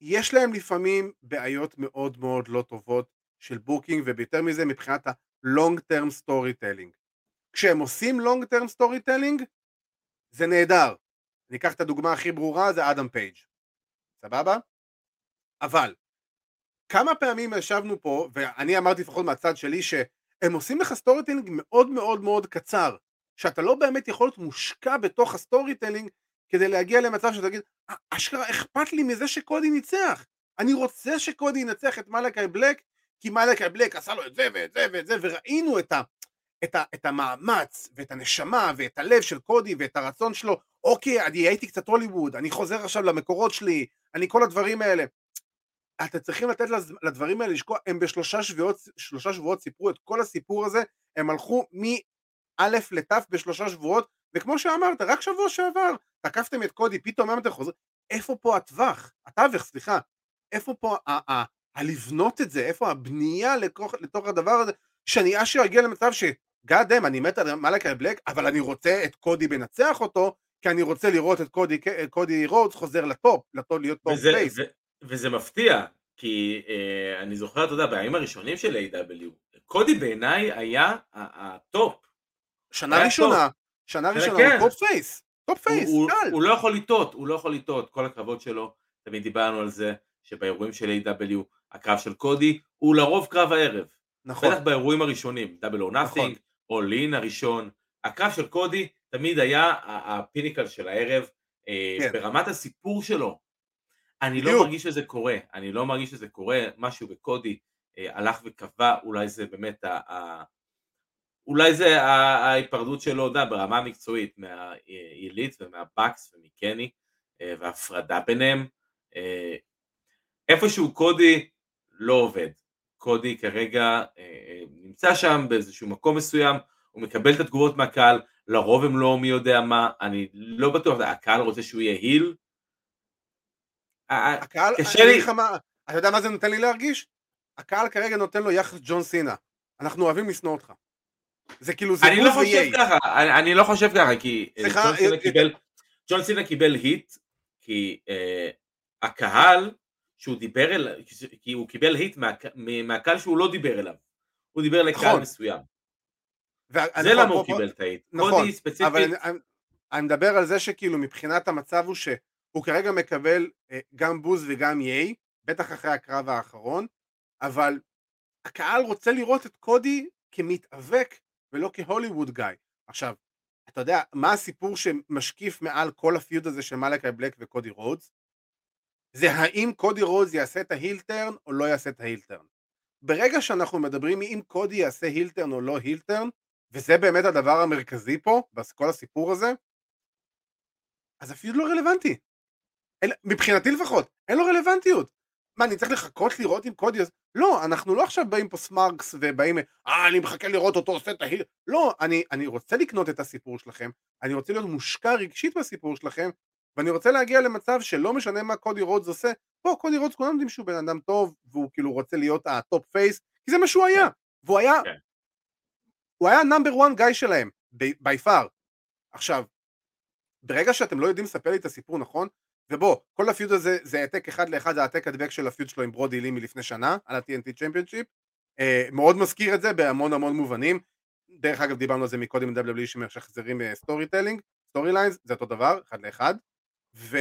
יש להם לפעמים בעיות מאוד מאוד לא טובות של booking, ויותר מזה מבחינת ה-long term storytelling. כשהם עושים long term storytelling, זה נהדר. אני אקח את הדוגמה הכי ברורה, זה אדם פייג'. סבבה? אבל, כמה פעמים ישבנו פה, ואני אמרתי לפחות מהצד שלי, שהם עושים לך storytelling מאוד מאוד מאוד קצר, שאתה לא באמת יכול להיות מושקע בתוך ה storytelling כדי להגיע למצב שאתה תגיד, "אה, אשכרה אכפת לי מזה שקודי ניצח, אני רוצה שקודי ינצח את מלאקי בלק, כי מלאקי בלק עשה לו את זה ואת זה ואת זה, וראינו את, ה, את, ה, את המאמץ ואת הנשמה ואת הלב של קודי ואת הרצון שלו, אוקיי, אני הייתי קצת הוליווד, אני חוזר עכשיו למקורות שלי, אני כל הדברים האלה. אתם צריכים לתת לדברים האלה לשקוע, הם בשלושה שבועות, שלושה שבועות סיפרו את כל הסיפור הזה, הם הלכו מא' לת' בשלושה שבועות, וכמו שאמרת, רק שבוע שעבר תקפתם את קודי, פתאום היום אתם חוזרים, איפה פה הטווח, התווך, סליחה, איפה פה ה- ה- הלבנות את זה, איפה הבנייה לתוך, לתוך הדבר הזה, שאני אשכרה אגיע למצב ש goddamn, אני מת על מלאקי בלק, אבל אני רוצה את קודי מנצח אותו, כי אני רוצה לראות את קודי, קודי רודס חוזר ל top, ל top להיות top. ו, וזה מפתיע, כי אה, אני זוכר, אתה יודע, בימים הראשונים של AEW, קודי בעיניי היה ה top. שנה ראשונה, שנה כן, ראשונה, כן. הוא top face, top face, הוא, קל. הוא, הוא לא יכול לטעות, הוא לא יכול לטעות, כל הכבוד שלו, תמיד דיברנו על זה, שבאירועים של AEW, הקרב של קודי, הוא לרוב קרב הערב. נכון, בטח באירועים הראשונים, Double or נכון. Nothing, All In הראשון, הקרב של קודי תמיד היה ה pinnacle של הערב, אה, כן. ברמת הסיפור שלו. אני בדיוק. לא מרגיש שזה קורה, אני לא מרגיש שזה קורה, משהו בקודי אה, הלך וקבע, אולי זה באמת, ה- אולי זה ההיפרדות שלו, אתה יודע, ברמה המקצועית, מהעילית ומהבקס ומקני, אה, וההפרדה ביניהם. אה, איפשהו קודי לא עובד. קודי כרגע אה, נמצא שם באיזשהו מקום מסוים, הוא מקבל את התגובות מהקהל, לרוב הם לא מי יודע מה, אני לא בטוח, הקהל רוצה שהוא יהיה היל? הקהל, קשה לי. מה, אתה יודע מה זה נותן לי להרגיש? הקהל כרגע נותן לו יחס ג'ון סינה, אנחנו אוהבים לשנוא אותך. זה כאילו, זה אני לא חושב. ככה, אני, אני לא חושב ככה, כי אה, סליחה, ג'ון סינה אה, קיבל, ג'ון סינה קיבל היט, כי אה, הקהל שהוא דיבר אליו, כי הוא קיבל היט מה, מהקהל שהוא לא דיבר אליו, הוא דיבר לקהל נכון. מסוים, וה- זה נכון, למה הוא קיבל את ההיט, נכון, קודי ספציפית, אבל אני, אני, מדבר על זה שכאילו מבחינת המצב הוא שהוא כרגע מקבל אה, גם בוז וגם ייי, בטח אחרי הקרב האחרון, אבל הקהל רוצה לראות את קודי כמתאבק ולא כהוליווד גיא. עכשיו, אתה יודע, מה הסיפור שמשקיף מעל כל הפיוד הזה של מלאקי בלק וקודי רודס? זה האם קודי רודס יעשה את ה heel turn או לא יעשה את ה heel turn. ברגע שאנחנו מדברים אם קודי יעשה heel turn או לא heel turn, וזה באמת הדבר המרכזי פה, בכל הסיפור הזה, אז ה feud לא רלוונטי. אין, מבחינתי לפחות, אין לו רלוונטיות. מה, אני צריך לחכות לראות אם קודי... לא, אנחנו לא עכשיו באים פה smarks ובאים, אה, אני מחכה לראות אותו עושה את ה heel... לא, אני, אני רוצה לקנות את הסיפור שלכם, אני רוצה להיות מושקע רגשית בסיפור שלכם, ואני רוצה להגיע למצב שלא משנה מה קודי רודס עושה, פה קודי רודס כולם יודעים שהוא בן אדם טוב, והוא כאילו רוצה להיות ה top face, כי זה מה שהוא היה, והוא היה, כן. הוא היה number 1 guy שלהם, by far. עכשיו, ברגע שאתם לא יודעים לספר לי את הסיפור נכון, ובוא, כל ה feud הזה זה העתק אחד לאחד, זה העתק הדבק של ה feud שלו עם ברודי לי מלפני שנה, על ה-TNT championship, אה, מאוד מזכיר את זה בהמון המון מובנים, דרך אגב דיברנו על זה מקודם עם WWE שמשחזרים storytelling, storylines, זה אותו דבר, אחד לאחד, ו...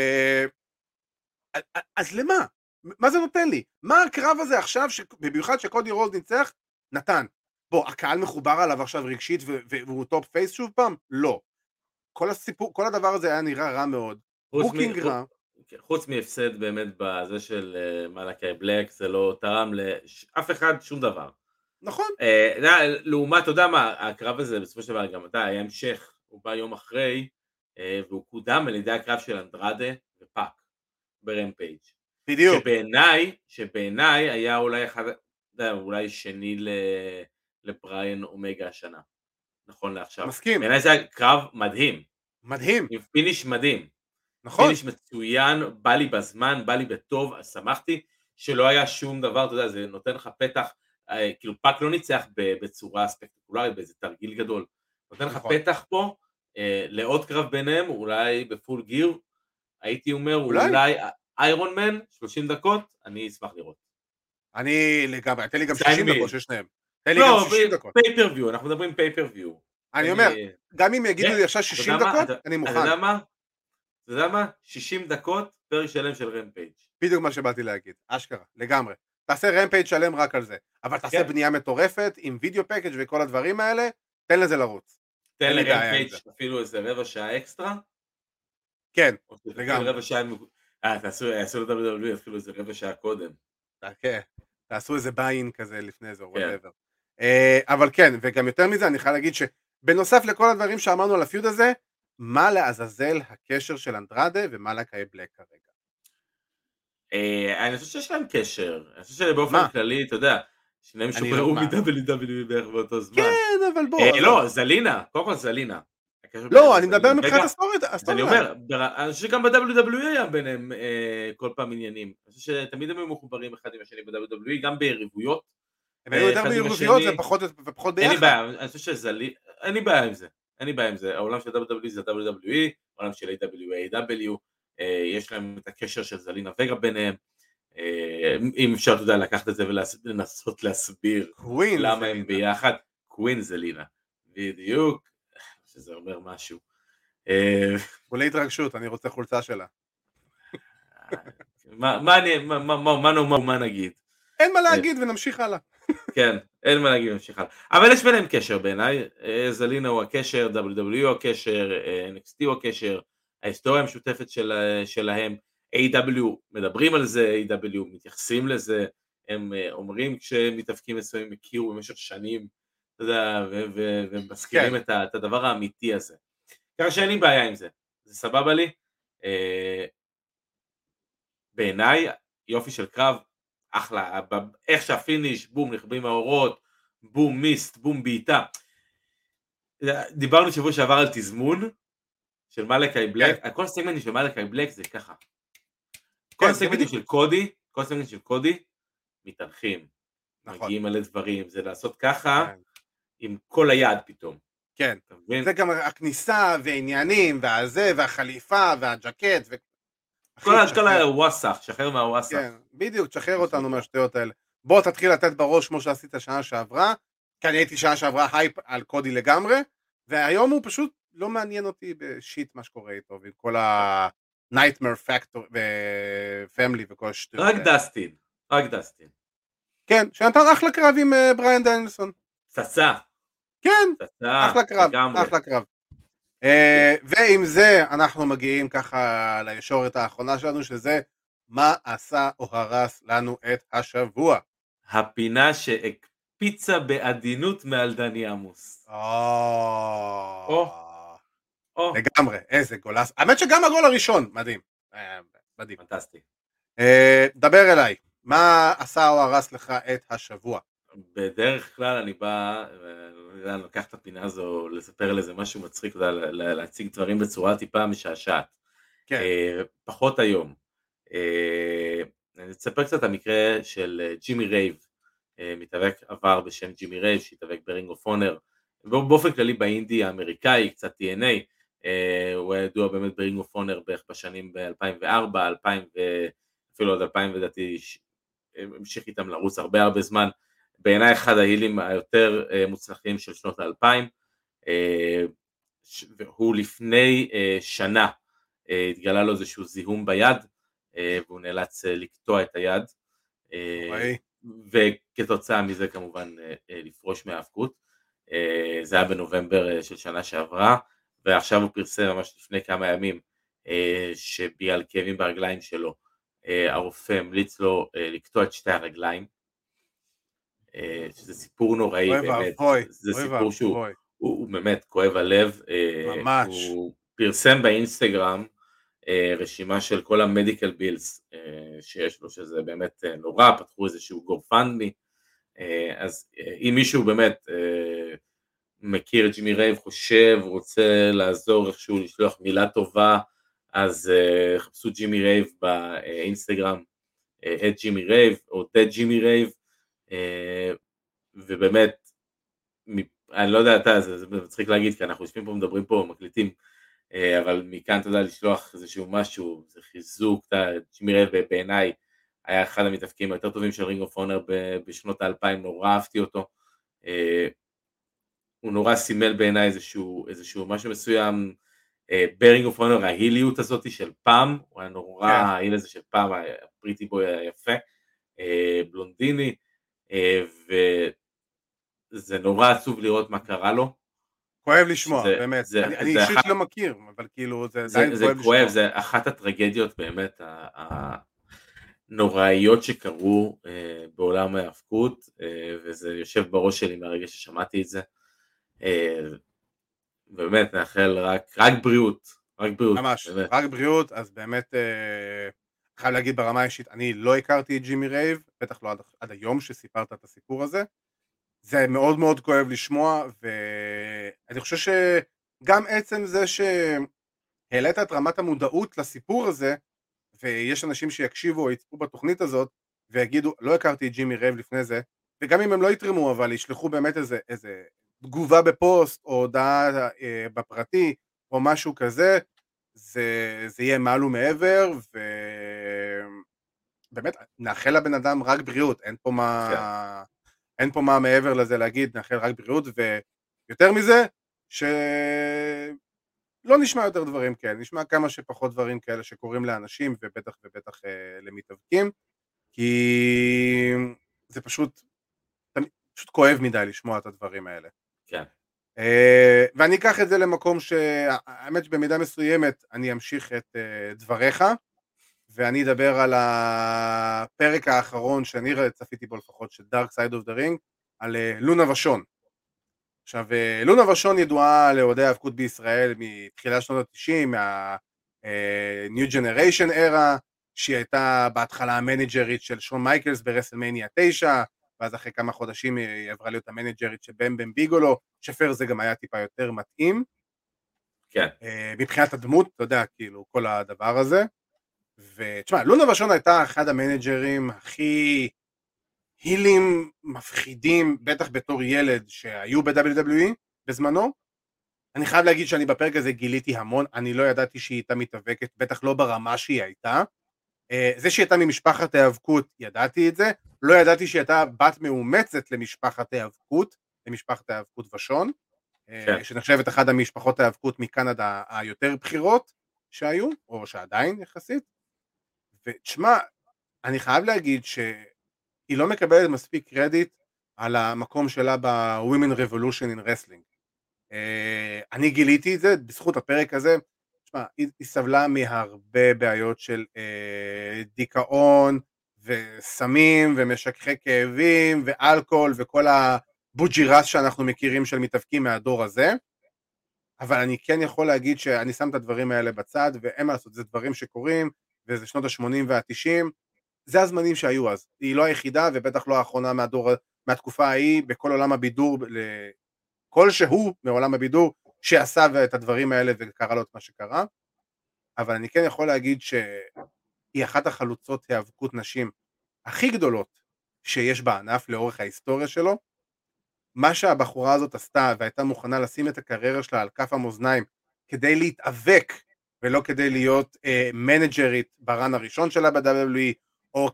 אז למה? מה זה נותן לי? מה הקרב הזה עכשיו, ש... במיוחד שקודי רודס ניצח, נתן? בוא, הקהל מחובר עליו עכשיו רגשית ו- והוא top face שוב פעם? לא. כל הסיפור, כל הדבר הזה היה נראה רע מאוד. חוץ מ- booking רע. חוץ מהפסד באמת בזה של אה, מלאקי בלק, זה לא תרם לאף אחד שום דבר. נכון, אה, לעומת, אתה יודע מה, הקרב הזה בסופו של דבר גם אתה, היה המשך, הוא בא יום אחרי, אה, והוא קודם על ידי הקרב של אנדרדה ופאק ברמפייג'. בדיוק. שבעיניי, שבעיניי היה אולי אחד, אתה יודע, אולי שני ל... לבריאן אומגה השנה, נכון לעכשיו. מסכים, בעיניי זה היה קרב מדהים, מדהים, עם finish מדהים. נכון, finish מצוין, בא לי בזמן, בא לי בטוב, אז שמחתי שלא היה שום דבר, אתה יודע, זה נותן לך פתח, אה, כאילו פאק לא ניצח בצורה ספקטקולרית, באיזה תרגיל גדול, נותן לך נכון. פתח פה אה, לעוד קרב ביניהם, אולי ב Full Gear, הייתי אומר אולי. אולי Iron Man, 30 דקות, אני אשמח לראות. אני לגמרי, תן לי גם זה 60 אני. דקות של שניהם. תן לי לא, גם 60 דקות. פייפריוויו, אנחנו מדברים pay-per-view. אני אומר, גם אם יגידו לי עכשיו אתה 60 יודע מה? דקות, אתה- אני אתה מוכן. יודע מה? אתה יודע מה? 60 דקות פרק שלם של רמפייג'. בדיוק מה שבאתי להגיד, אשכרה, לגמרי. תעשה רמפייג' שלם רק על זה. אבל תעשה כן. בנייה מטורפת עם וידאו package וכל הדברים האלה, תן לזה לרוץ. תן לרמפייג'. אפילו איזה רבע שעה אקסטרה. כן, לגמרי. רבע שעה, אה, תעשו יעשו ל-WWE אפילו איזה רבע שעה קודם. כן, תעשו איזה buy-in כזה לפני זה, או כן. whatever. אה, אבל כן, וגם יותר מזה, אני חייב להגיד שבנוסף לכל הדברים שאמרנו על ה feud הזה, מה לעזאזל הקשר של אנדרדה ומלאקי בלק כרגע? אה, אני חושב שיש להם קשר. אני חושב שבאופן? כללי, אתה יודע, שניהם שוחררו לא- מה? מ-WWE בערך באותו זמן. כן, אבל בוא. אה. לא, זלינה, קודם כל זלינה. לא, אני מדבר מבחינת וגה- הסטורי, אז הסטורי אני. אומר, אני חושב שגם ב-WWE היה ביניהם אה, כל פעם עניינים. אני חושב שתמיד הם היו מחוברים אחד עם השני ב-WWE, גם ביריבויות. הם היו יותר ביריבויות. ופחות ופחות אין לי ביחד. בעיה, אני חושב שזלי... אין לי בעיה עם זה. אין לי בעיה עם זה. העולם של WWE זה WWE, העולם של AW, AW, אה, יש להם את הקשר של זלינה וגה ביניהם. אה, אם אפשר, אתה יודע, לקחת את זה ולנסות להסביר. למה הם ביחד, קווין זלינה, בדיוק, שזה אומר משהו. אה, כולי התרגשות, אני רוצה חולצה שלה. מה מה אני, מה- מה- מה- מה נאמר, מה נגיד, אין מה להגיד ונמשיך הלאה. כן, אין מה להגיד, נמשיך הלאה. אבל יש ביניהם קשר בעיניי, אה, זלינה הוא הקשר, WWE הוא הקשר, אה, NXT הוא הקשר, ההיסטוריה המשותפת של- שלהם, A.W. מדברים על זה, A.W. מתייחסים לזה, הם אה, אומרים כשמתאבקים מסוימים הכירו במשך שנים, אתה יודע, ומזכירים כן. את את הדבר האמיתי הזה. ככה שאין לי בעיה עם זה, זה סבבה לי. אה, בעיניי, יופי של קרב, אחלה, איך שה finish, בום, נכבים האורות, בום mist, בום בעיטה. דיברנו שבוע שעבר על תזמון של מלאקי בלק, כל הסגמנטים של מלאקי בלק זה ככה. כל כן, הסגמנטים זה של קודי, כל הסגמנטים של קודי, מתארחים, נכון. מגיעים מלא דברים, זה לעשות ככה כן. עם כל היד פתאום, כן. זה גם הכניסה ועניינים והזה והחליפה והג'קט. כל אחי, ה- כל תשחרר. הוואסח, שחרר מהוואסח. כן, בדיוק, תשחרר אותנו מהשטויות האלה. בוא תתחיל לתת בראש כמו שעשית שנה שעברה, כי אני הייתי שנה שעברה הייפ על קודי לגמרי, והיום הוא פשוט לא מעניין אותי בשיט מה שקורה איתו, ועם כל ה-Nightmare Factor ו-Family וכל השטויות רק. דסטין, רק דסטין. כן, שנתן אחלה קרב עם אה, בריאן דניאלסון. פצצה, כן, אחלה קרב. אחלה קרב. אה, ועם זה אנחנו מגיעים ככה לישורת האחרונה שלנו, שזה מה עשה או הרס לנו את השבוע. הפינה שהקפיצה בעדינות מעל דני עמוס. או, או, לגמרי, איזה גולס. האמת שגם הגול הראשון, מדהים. אה, מדהים. פנטסטי. אה, דבר אליי, מה עשה או הרס לך את השבוע? בדרך כלל אני בא, אה, אני לוקח את הפינה הזו לספר על איזה משהו מצחיק, להציג דברים בצורה טיפה משעשעת. כן, אה, פחות היום. אה, אני אספר קצת את המקרה של ג'ימי רייב, מתאבק עבר בשם ג'ימי רייב, שהתאבק ב Ring of Honor, באופן כללי באינדי האמריקאי, קצת TNA, הוא היה ידוע באמת ב Ring of Honor בערך בשנים ב-2004, 2000 ואפילו עד 2000 לדעתי, המשיך איתם לרוץ הרבה הרבה זמן, בעיניי אחד ההילים היותר אה, מוצלחים של שנות האלפיים, אה, והוא לפני אה, שנה התגלה לו איזשהו זיהום ביד, והוא נאלץ לקטוע את היד, נוראי. וכתוצאה מזה כמובן לפרוש מהאבקות. זה היה בנובמבר של שנה שעברה, ועכשיו הוא פרסם ממש לפני כמה ימים שבגלל כאבים ברגליים שלו, הרופא המליץ לו לקטוע את שתי הרגליים, שזה סיפור נוראי אוי באמת, ואבוי, זה סיפור שהוא. הוא, הוא באמת כואב הלב, אה, ממש. הוא פרסם באינסטגרם אה, רשימה של כל ה medical bills אה, שיש לו, שזה באמת אה, נורא, פתחו איזשהו GoFundMe, אה, אז אה, אם מישהו באמת אה, מכיר את ג'ימי רייב, חושב, רוצה לעזור איכשהו לשלוח מילה טובה, אז אה, חפשו ג'ימי רייב באינסטגרם, אה, את ג'ימי רייב, או את ג'ימי רייב, אה, ובאמת, מ- אני לא יודע, אתה, זה, זה מצחיק להגיד, כי אנחנו יושבים פה, מדברים פה, מקליטים, אה, אבל מכאן אתה יודע לשלוח איזשהו משהו, זה חיזוק, אתה, יודע, ג'ימי רייב בעיניי היה אחד המתאבקים היותר טובים של Ring of Honor בשנות האלפיים, נורא אהבתי אותו. אה, הוא נורא סימל בעיניי איזשהו, איזשהו משהו מסוים, ב Ring of Honor, ה heel יות הזאת של פעם, הוא היה נורא, כן. ה heel הזה של פעם, ה pretty boy היפה, אה, בלונדיני, אה, וזה נורא עצוב לראות מה קרה לו. כואב לשמוע, זה- באמת. זה- אני אני זה אישית אחת- לא מכיר, אבל כאילו זה זה, עדיין זה כואב כואב, לשמוע. זה אחת הטרגדיות באמת הנוראיות שקרו אה, בעולם ההיאבקות, אה, וזה יושב בראש שלי מהרגע ששמעתי את זה. אה, באמת, נאחל רק, רק בריאות, רק בריאות. ממש, באמת. רק בריאות, אז באמת, אה, חייב להגיד ברמה האישית, אני לא הכרתי את ג'ימי רייב, בטח לא עד, עד היום שסיפרת את הסיפור הזה. זה מאוד מאוד כואב לשמוע, ואני חושב גם עצם זה שהעלית את רמת המודעות לסיפור הזה, ויש אנשים שיקשיבו או יצפו בתוכנית הזאת, ויגידו, לא הכרתי את ג'ימי רייב לפני זה, וגם אם הם לא יתרמו, אבל ישלחו באמת איזה, איזה תגובה בפוסט, או הודעה אה, בפרטי, או משהו כזה, זה, זה יהיה מעל ומעבר, ובאמת, נאחל לבן אדם רק בריאות, אין פה מה... כן. אין פה מה מעבר לזה להגיד, נאחל רק בריאות, ויותר מזה, שלא נשמע יותר דברים כאלה, נשמע כמה שפחות דברים כאלה שקורים לאנשים, ובטח ובטח אה, למתאבקים, כי זה פשוט, פשוט כואב מדי לשמוע את הדברים האלה. כן. אה, ואני אקח את זה למקום שהאמת שבמידה מסוימת אני אמשיך את אה, דבריך ואני אדבר על הפרק האחרון שאני צפיתי בו לפחות של Dark Side of the Ring על אה, לונה ושון. עכשיו לונה ושון ידועה לאוהדי האבקות בישראל מתחילת שנות ה-90 מה-New Generation era שהיא הייתה בהתחלה ה manager ית של שון מייקלס ברסלמניה 9 ואז אחרי כמה חודשים היא עברה להיות ה manager ית של בם בם ביגולו, שפר זה גם היה טיפה יותר מתאים. כן. מבחינת הדמות, אתה יודע, כאילו, כל הדבר הזה. ותשמע, לונה בשון הייתה אחד ה manager ים הכי heel ים מפחידים, בטח בתור ילד, שהיו ב-WWE בזמנו. אני חייב להגיד שאני בפרק הזה גיליתי המון, אני לא ידעתי שהיא הייתה מתאבקת, בטח לא ברמה שהיא הייתה. אה, זה שהיא הייתה ממשפחת היאבקות, ידעתי את זה, לא ידעתי שהיא הייתה בת מאומצת למשפחת היאבקות, למשפחת היאבקות ושון, אה, כן. שנחשבת אחת המשפחות היאבקות מקנדה היותר בכירות שהיו, או שעדיין יחסית, ותשמע, אני חייב להגיד שהיא לא מקבלת מספיק קרדיט על המקום שלה ב-Women Revolution in Wrestling. אני גיליתי את זה בזכות הפרק הזה, תשמע, היא, היא סבלה מהרבה בעיות של אה, דיכאון וסמים ומשככי כאבים ואלכוהול וכל הבוג'ירס שאנחנו מכירים של מתאבקים מהדור הזה. אבל אני כן יכול להגיד שאני שם את הדברים האלה בצד ואין מה לעשות, זה דברים שקורים וזה שנות ה-80 וה-90 זה הזמנים שהיו אז, היא לא היחידה ובטח לא האחרונה מהדור, מהתקופה ההיא בכל עולם הבידור, כלשהו מעולם הבידור שעשה את הדברים האלה וקרה לו את מה שקרה, אבל אני כן יכול להגיד שהיא אחת החלוצות היאבקות נשים הכי גדולות שיש בענף לאורך ההיסטוריה שלו. מה שהבחורה הזאת עשתה והייתה מוכנה לשים את הקריירה שלה על כף המאזניים כדי להתאבק ולא כדי להיות אה, מנג'רית ברן הראשון שלה ב-WWE או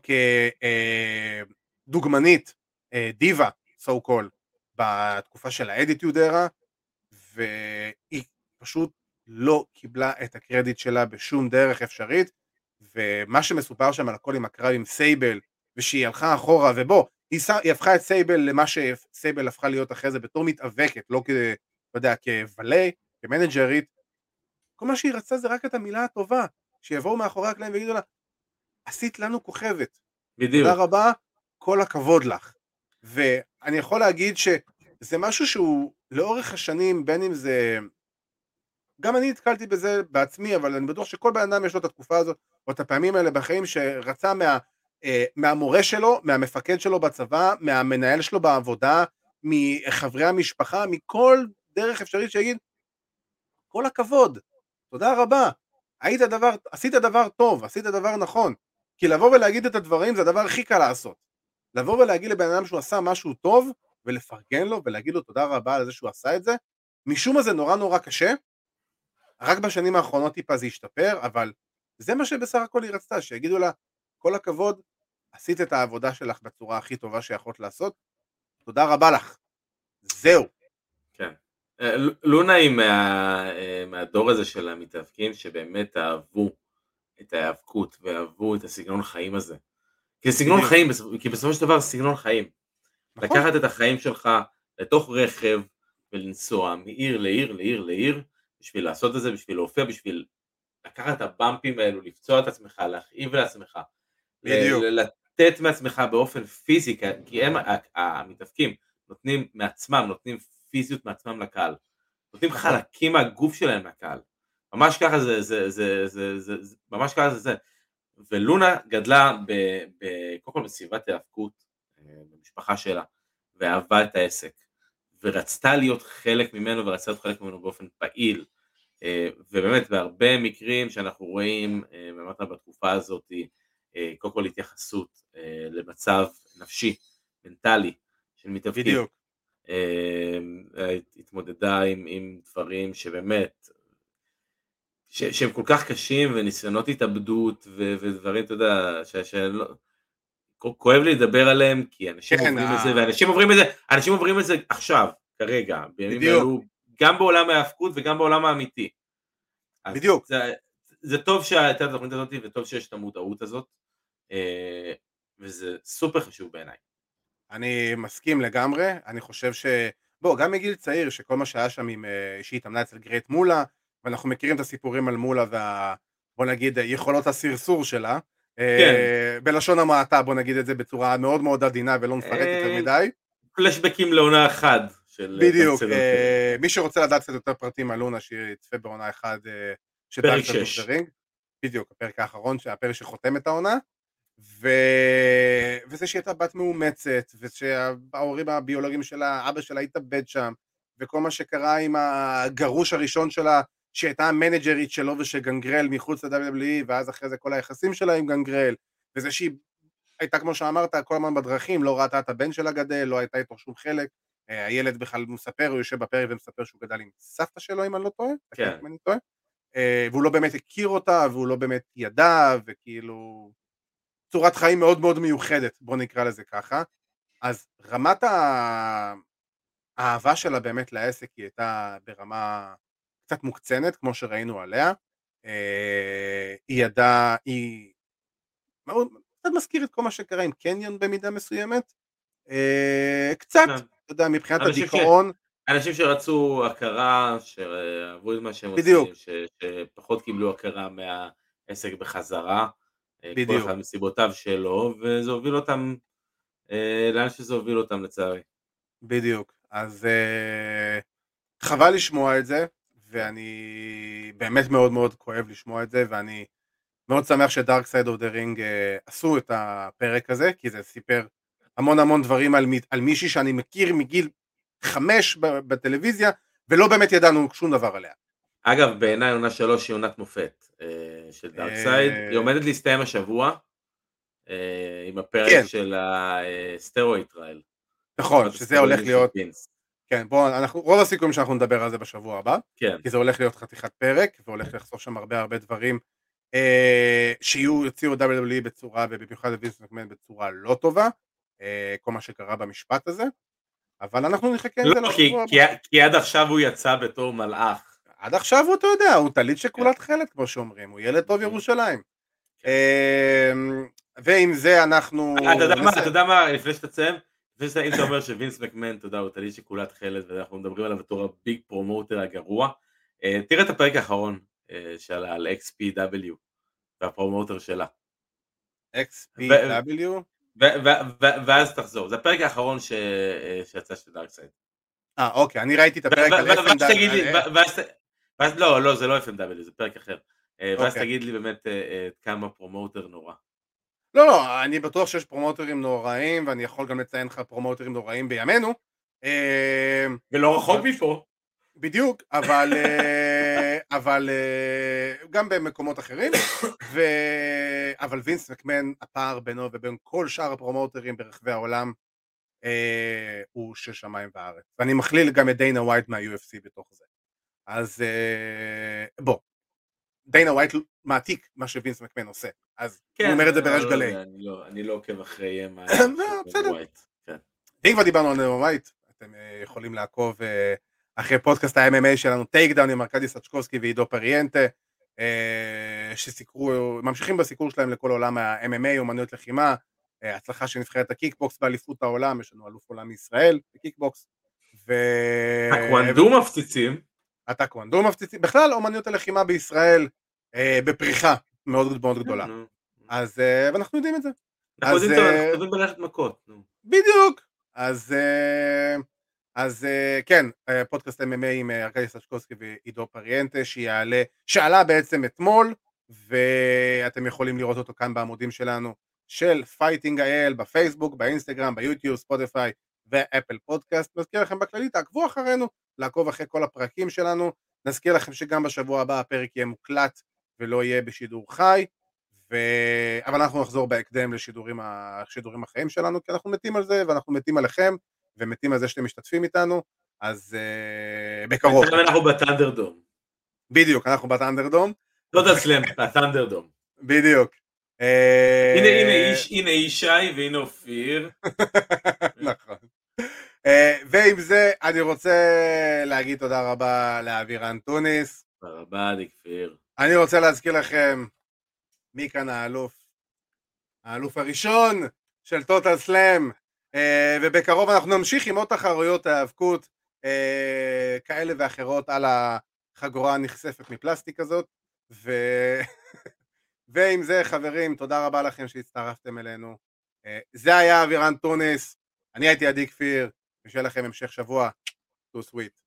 כדוגמנית, אה, דיבה, so called, בתקופה של ה Attitude Era, והיא פשוט לא קיבלה את הקרדיט שלה בשום דרך אפשרית, ומה שמסופר שם על הכל עם הקרב עם סייבל, ושהיא הלכה אחורה, ובוא, היא, היא הפכה את סייבל למה שסייבל הפכה להיות אחרי זה בתור מתאבקת, לא כ... לא יודע, כ valet, כ manager ית, כל מה שהיא רצתה זה רק את המילה הטובה, שיבואו מאחורי הקלעים ויגידו לה, עשית לנו כוכבת. בדיוק. תודה רבה, כל הכבוד לך. ואני יכול להגיד שזה משהו שהוא לאורך השנים, בין אם זה... גם אני נתקלתי בזה בעצמי, אבל אני בטוח שכל בן אדם יש לו את התקופה הזאת, או את הפעמים האלה בחיים שרצה מה, אה, מהמורה שלו, מהמפקד שלו בצבא, מהמנהל שלו בעבודה, מחברי המשפחה, מכל דרך אפשרית שיגיד, כל הכבוד, תודה רבה, היית דבר, עשית דבר טוב, עשית דבר נכון. כי לבוא ולהגיד את הדברים זה הדבר הכי קל לעשות. לבוא ולהגיד לבן אדם שהוא עשה משהו טוב, ולפרגן לו ולהגיד לו תודה רבה על זה שהוא עשה את זה, משום מה זה נורא נורא קשה, רק בשנים האחרונות טיפה זה השתפר, אבל זה מה שבסך הכל היא רצתה, שיגידו לה, כל הכבוד, עשית את העבודה שלך בצורה הכי טובה שיכולת לעשות, תודה רבה לך. זהו. כן. אה, לונה היא מה, אה, מהדור הזה של המתאבקים שבאמת אהבו את ההיאבקות ואהבו את הסגנון חיים הזה. כי סגנון חיים, כי בסופו של דבר סגנון חיים. נכון. לקחת את החיים שלך לתוך רכב ולנסוע מעיר לעיר לעיר לעיר בשביל לעשות את זה, בשביל להופיע, בשביל לקחת את הבמפים האלו, לפצוע את עצמך, להכאיב לעצמך, בדיוק. לתת מעצמך באופן פיזי, כי הם המתאבקים נותנים מעצמם, נותנים פיזיות מעצמם לקהל, נותנים. חלקים מהגוף שלהם לקהל, ממש ככה זה, זה, זה, זה, זה, זה ממש ככה זה זה, ולונה גדלה קודם כל בסביבת היאבקות, אה, במשפחה שלה, ואהבה את העסק, ורצתה להיות חלק ממנו ורצתה להיות חלק ממנו באופן פעיל. ובאמת בהרבה מקרים שאנחנו רואים, באמת בתקופה הזאת, קודם כל התייחסות למצב נפשי, מנטלי של מתאבקים. בדיוק. התמודדה עם, עם דברים שבאמת, ש, שהם כל כך קשים וניסיונות התאבדות ו, ודברים, אתה יודע, ש, שלא, כואב לי לדבר עליהם כי אנשים כן, עוברים את זה ואנשים עוברים את זה, אנשים עוברים את זה עכשיו, כרגע, בימים אלו, גם בעולם ההאבקות וגם בעולם האמיתי. בדיוק. זה, זה טוב שהייתה את התוכנית הזאת וטוב שיש את המודעות הזאת אה, וזה סופר חשוב בעיניי. אני מסכים לגמרי, אני חושב ש... בוא, גם מגיל צעיר, שכל מה שהיה שם עם... אה, שהיא התאמנה אצל גרייט מולה, ואנחנו מכירים את הסיפורים על מולה וה... בוא נגיד, יכולות הסרסור שלה. אה, כן. בלשון המעטה, בוא נגיד את זה בצורה מאוד מאוד עדינה ולא נפרט יותר אה, מדי. פלשבקים לעונה אחת של... בדיוק, מי שרוצה לדעת קצת יותר פרטים על לונה, שיצפה בעונה אחת של פרק 6. בדיוק, הפרק האחרון, הפרק שחותם את העונה. ו... וזה שהיא הייתה בת מאומצת, ושההורים הביולוגיים שלה, אבא שלה התאבד שם, וכל מה שקרה עם הגרוש הראשון שלה, שהיא הייתה המנג'רית שלו ושל גנגרל מחוץ ל-WWE, ואז אחרי זה כל היחסים שלה עם גנגרל, וזה שהיא הייתה, כמו שאמרת, כל הזמן בדרכים, לא ראתה את הבן שלה גדל, לא הייתה איתו שום חלק. אה, הילד בכלל מספר, הוא יושב בפרק ומספר שהוא גדל עם סבתא שלו, אם אני לא טועה. כן. אם אני טועה. אה, והוא לא באמת הכיר אותה, והוא לא באמת ידע, וכאילו... צורת חיים מאוד מאוד מיוחדת, בוא נקרא לזה ככה. אז רמת האהבה שלה באמת לעסק היא הייתה ברמה קצת מוקצנת, כמו שראינו עליה. אה, היא ידעה, היא מאוד, קצת מזכיר את כל מה שקרה עם קניון במידה מסוימת. אה, קצת, כן. אתה יודע, מבחינת הדיכאון. אנשים שרצו הכרה, שאהבו את מה שהם עושים, שפחות קיבלו הכרה מהעסק בחזרה. בדיוק. כל אחד מסיבותיו שלו, וזה הוביל אותם אה, לאן שזה הוביל אותם לצערי. בדיוק, אז אה, חבל לשמוע את זה, ואני באמת מאוד מאוד כואב לשמוע את זה, ואני מאוד שמח ש Dark Side of the Ring עשו את הפרק הזה, כי זה סיפר המון המון דברים על, על מישהי שאני מכיר מגיל חמש בטלוויזיה, ולא באמת ידענו שום דבר עליה. אגב, בעיניי עונה שלוש היא עונת מופת אה, של Dark Side, אה, היא עומדת להסתיים השבוע אה, עם הפרק כן. של ה Steroid Trial. נכון, שזה הולך להיות... כן, בואו, אנחנו, רוב הסיכויים שאנחנו נדבר על זה בשבוע הבא, כן. כי זה הולך להיות חתיכת פרק, והולך לחשוף שם הרבה הרבה דברים אה, שיהיו, יוציאו WWE בצורה, ובמיוחד לווינס מקמן בצורה לא טובה, אה, כל מה שקרה במשפט הזה, אבל אנחנו נחכה לא, לזה לשבוע הבא. כי עד עכשיו הוא יצא בתור מלאך. עד עכשיו הוא, אתה יודע, הוא טלית שכולת כן. חלק, כמו שאומרים, הוא ילד טוב כן. ירושלים. כן. אמ, ועם זה אנחנו... אתה יודע מה, לפני שאתה תסיים, לפני שאתה אם אתה אומר שווינס מקמן, אתה יודע, הוא טלית שכולה תכלת, ואנחנו מדברים עליו בתור ה big promoter הגרוע, אה, תראה את הפרק האחרון אה, שלה על XPW, וה promoter שלה. XPW? ואז תחזור, זה הפרק האחרון אה, שיצא של Dark Side. אה, אוקיי, אני ראיתי את הפרק על FMW. ואז לא, לא, זה לא FMW, זה פרק אחר. אה, ואז אוקיי. תגיד לי באמת אה, אה, כמה promoter נורא. לא, לא, אני בטוח שיש פרומוטרים נוראים, ואני יכול גם לציין לך פרומוטרים נוראים בימינו. ולא רחוק מפה. בדיוק, אבל, אבל גם במקומות אחרים, ו... אבל וינס מקמן, הפער בינו ובין כל שאר הפרומוטרים ברחבי העולם הוא של שמיים וארץ. ואני מכליל גם את דיינה ווייט מה-UFC בתוך זה. אז אה, בוא, דיינה ווייט מעתיק מה שווינס מקמן עושה, אז כן, הוא אומר את זה בריש לא, גלי. אני לא, אני לא עוקב אחרי מה בסדר. כן. אם כבר דיברנו על דיינה ווייט, אתם אה, יכולים לעקוב אה, אחרי פודקאסט ה-MMA שלנו, Takedown עם ארכדי סצ'קובסקי ועידו פריאנטה, שסיקרו, ממשיכים בסיקור שלהם לכל עולם ה-MMA, אומנויות לחימה, הצלחה של נבחרת הקיקבוקס באליפות העולם, יש לנו אלוף עולם מישראל בקיקבוקס. ו... הקוונדו מפציצים. הטקוונדו מפציצים, בכלל אומניות הלחימה בישראל אה, בפריחה מאוד מאוד גדולה. אז, אה, ואנחנו יודעים את זה. אנחנו יודעים אה, ללכת מכות. בדיוק. אז, אה, אז אה, כן, אה, פודקאסט MMA עם אה, ארכדי סצ'קוסקי ועידו פריאנטה, שיעלה, שעלה בעצם אתמול, ואתם יכולים לראות אותו כאן בעמודים שלנו של Fighting IL, בפייסבוק, באינסטגרם, ביוטיוב, ספוטיפיי, ואפל פודקאסט. נזכיר לכם בכללי, תעקבו אחרינו, לעקוב אחרי כל הפרקים שלנו. נזכיר לכם שגם בשבוע הבא הפרק יהיה מוקלט ולא יהיה בשידור חי, ו... אבל אנחנו נחזור בהקדם לשידורים החיים שלנו, כי אנחנו מתים על זה, ואנחנו מתים עליכם, ומתים על זה שאתם משתתפים איתנו, אז uh, בקרוב. אנחנו בטנדרדום. בדיוק, אנחנו בטנדרדום. לא תסלם, בטנדרדום. בדיוק. אה, הנה, הנה, הנה ישי והנה אופיר. נכון. אה, ועם זה אני רוצה להגיד תודה רבה לאבירן טוניס. תודה רבה, דיקפיר. אני רוצה להזכיר לכם מי כאן האלוף. האלוף הראשון של טוטל סלאם, אה, ובקרוב אנחנו נמשיך עם עוד תחרויות האבקות כאלה ואחרות על החגורה הנחשפת מפלסטיק הזאת, ו... ועם זה חברים, תודה רבה לכם שהצטרפתם אלינו. זה היה אבירן טוניס, אני הייתי עדי כפיר, ושיהיה לכם המשך שבוע, טו סוויט.